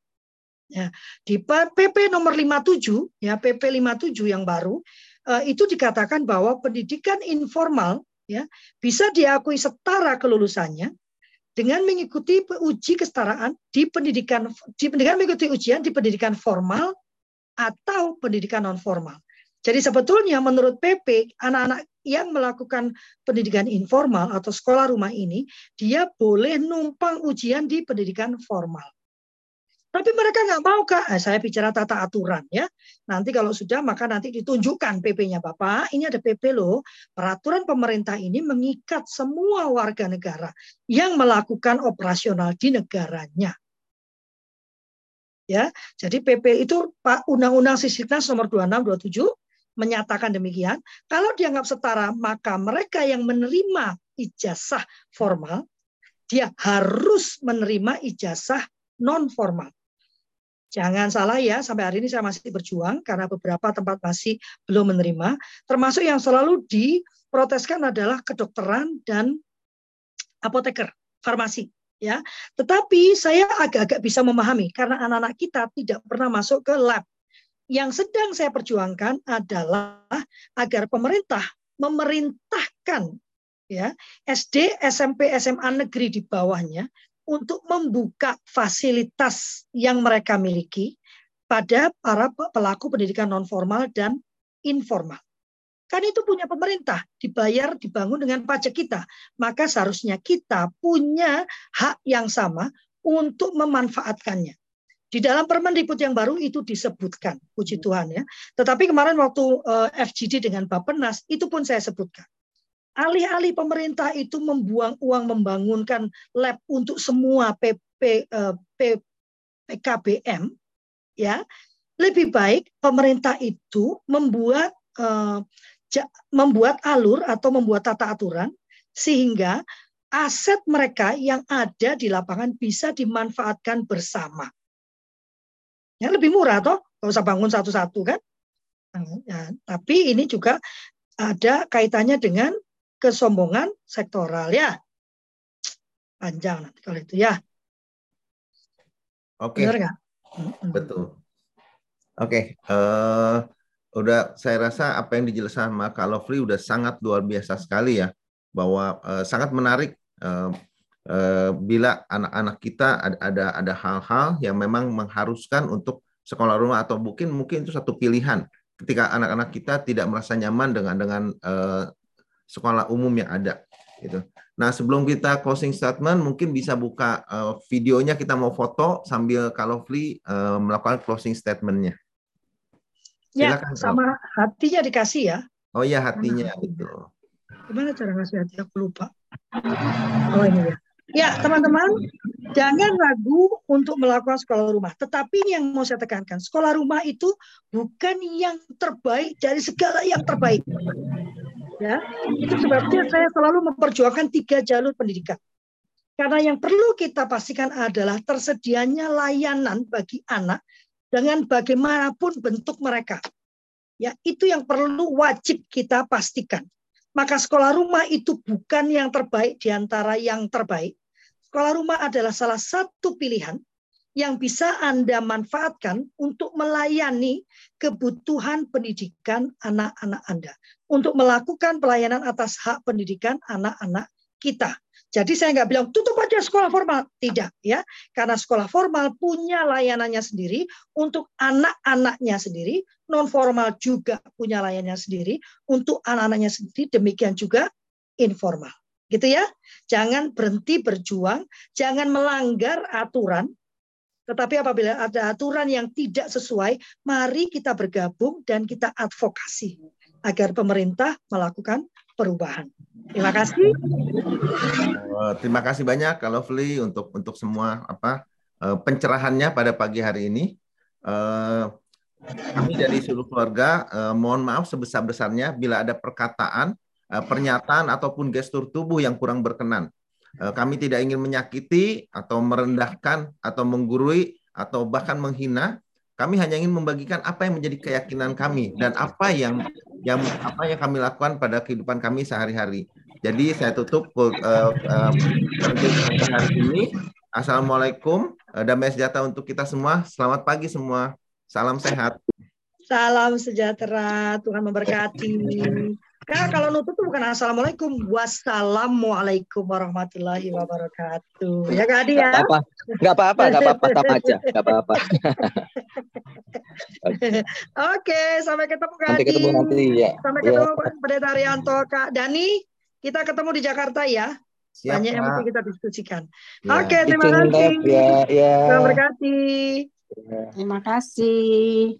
Ya, di PP nomor 57 ya PP 57 yang baru eh, itu dikatakan bahwa pendidikan informal ya bisa diakui setara kelulusannya dengan mengikuti uji kesetaraan di pendidikan di, dengan mengikuti ujian di pendidikan formal atau pendidikan non formal. Jadi sebetulnya menurut PP anak-anak yang melakukan pendidikan informal atau sekolah rumah ini dia boleh numpang ujian di pendidikan formal. Tapi mereka nggak mau kak. Eh, saya bicara tata aturan ya. Nanti kalau sudah maka nanti ditunjukkan PP-nya Bapak. Ini ada PP loh. Peraturan pemerintah ini mengikat semua warga negara yang melakukan operasional di negaranya. Ya, jadi PP itu Pak Undang-Undang Sisdiknas nomor 26 27 menyatakan demikian. Kalau dianggap setara, maka mereka yang menerima ijazah formal dia harus menerima ijazah non formal. Jangan salah ya, sampai hari ini saya masih berjuang karena beberapa tempat masih belum menerima. Termasuk yang selalu diproteskan adalah kedokteran dan apoteker, farmasi. Ya, tetapi saya agak-agak bisa memahami karena anak-anak kita tidak pernah masuk ke lab. Yang sedang saya perjuangkan adalah agar pemerintah memerintahkan ya SD, SMP, SMA negeri di bawahnya untuk membuka fasilitas yang mereka miliki pada para pelaku pendidikan non formal dan informal. Kan itu punya pemerintah, dibayar, dibangun dengan pajak kita. Maka seharusnya kita punya hak yang sama untuk memanfaatkannya. Di dalam Permendikbud yang baru itu disebutkan, puji Tuhan ya. Tetapi kemarin waktu eh, FGD dengan Bapenas itu pun saya sebutkan alih-alih pemerintah itu membuang uang membangunkan lab untuk semua PP, eh, PKBM, ya lebih baik pemerintah itu membuat uh, membuat alur atau membuat tata aturan sehingga aset mereka yang ada di lapangan bisa dimanfaatkan bersama. Ya lebih murah toh, nggak usah bangun satu-satu kan. Ya, tapi ini juga ada kaitannya dengan kesombongan sektoral ya. Panjang nanti kalau itu ya. Oke. Okay. Benar Betul. Oke, okay. uh, eh, udah saya rasa apa yang dijelaskan sama Kak Lovely udah sangat luar biasa sekali ya, bahwa uh, sangat menarik uh, uh, bila anak-anak kita ada ada ada hal-hal yang memang mengharuskan untuk sekolah rumah atau mungkin mungkin itu satu pilihan ketika anak-anak kita tidak merasa nyaman dengan dengan uh, sekolah umum yang ada gitu. Nah, sebelum kita closing statement mungkin bisa buka uh, videonya kita mau foto sambil kalau Fli uh, melakukan closing statementnya. Ya, sama hatinya dikasih ya. Oh iya hatinya itu. Gimana cara ngasih hati? Aku lupa. Oh ini ya. Ya, teman-teman, jangan ragu untuk melakukan sekolah rumah. Tetapi ini yang mau saya tekankan, sekolah rumah itu bukan yang terbaik dari segala yang terbaik. Ya, itu sebabnya saya selalu memperjuangkan tiga jalur pendidikan. Karena yang perlu kita pastikan adalah tersedianya layanan bagi anak dengan bagaimanapun bentuk mereka. Ya, itu yang perlu wajib kita pastikan. Maka sekolah rumah itu bukan yang terbaik di antara yang terbaik. Sekolah rumah adalah salah satu pilihan yang bisa Anda manfaatkan untuk melayani kebutuhan pendidikan anak-anak Anda, untuk melakukan pelayanan atas hak pendidikan anak-anak kita. Jadi saya nggak bilang tutup aja sekolah formal, tidak ya, karena sekolah formal punya layanannya sendiri untuk anak-anaknya sendiri, non formal juga punya layanannya sendiri untuk anak-anaknya sendiri, demikian juga informal gitu ya. Jangan berhenti berjuang, jangan melanggar aturan, tetapi apabila ada aturan yang tidak sesuai, mari kita bergabung dan kita advokasi agar pemerintah melakukan perubahan. Terima kasih. Oh, terima kasih banyak kalau Fli untuk untuk semua apa eh, pencerahannya pada pagi hari ini. Eh, kami dari seluruh keluarga eh, mohon maaf sebesar-besarnya bila ada perkataan, pernyataan ataupun gestur tubuh yang kurang berkenan Eh, kami tidak ingin menyakiti atau merendahkan atau menggurui atau bahkan menghina. Kami hanya ingin membagikan apa yang menjadi keyakinan kami dan apa yang yang apa yang kami lakukan pada kehidupan kami sehari-hari. Jadi saya tutup uh, uh, hari ini Assalamualaikum, eh, damai sejahtera untuk kita semua. Selamat pagi semua. Salam sehat. Salam sejahtera, Tuhan memberkati. Karena kalau nutup itu bukan assalamualaikum, wassalamualaikum warahmatullahi wabarakatuh. Ya Kak Adi ya. Gak apa, nggak apa-apa, nggak apa-apa, sama aja, nggak apa-apa. (laughs) Oke, sampai ketemu Kak Nanti Adi. ketemu nanti ya. Sampai Ya. ketemu Pak Pendeta Arianto, Kak Dani. Kita ketemu di Jakarta ya. Siap, Banyak yang mesti kita diskusikan. Ya. Oke, terima Izin, kasih. Ya, ya. Tuhan berkati. Terima kasih.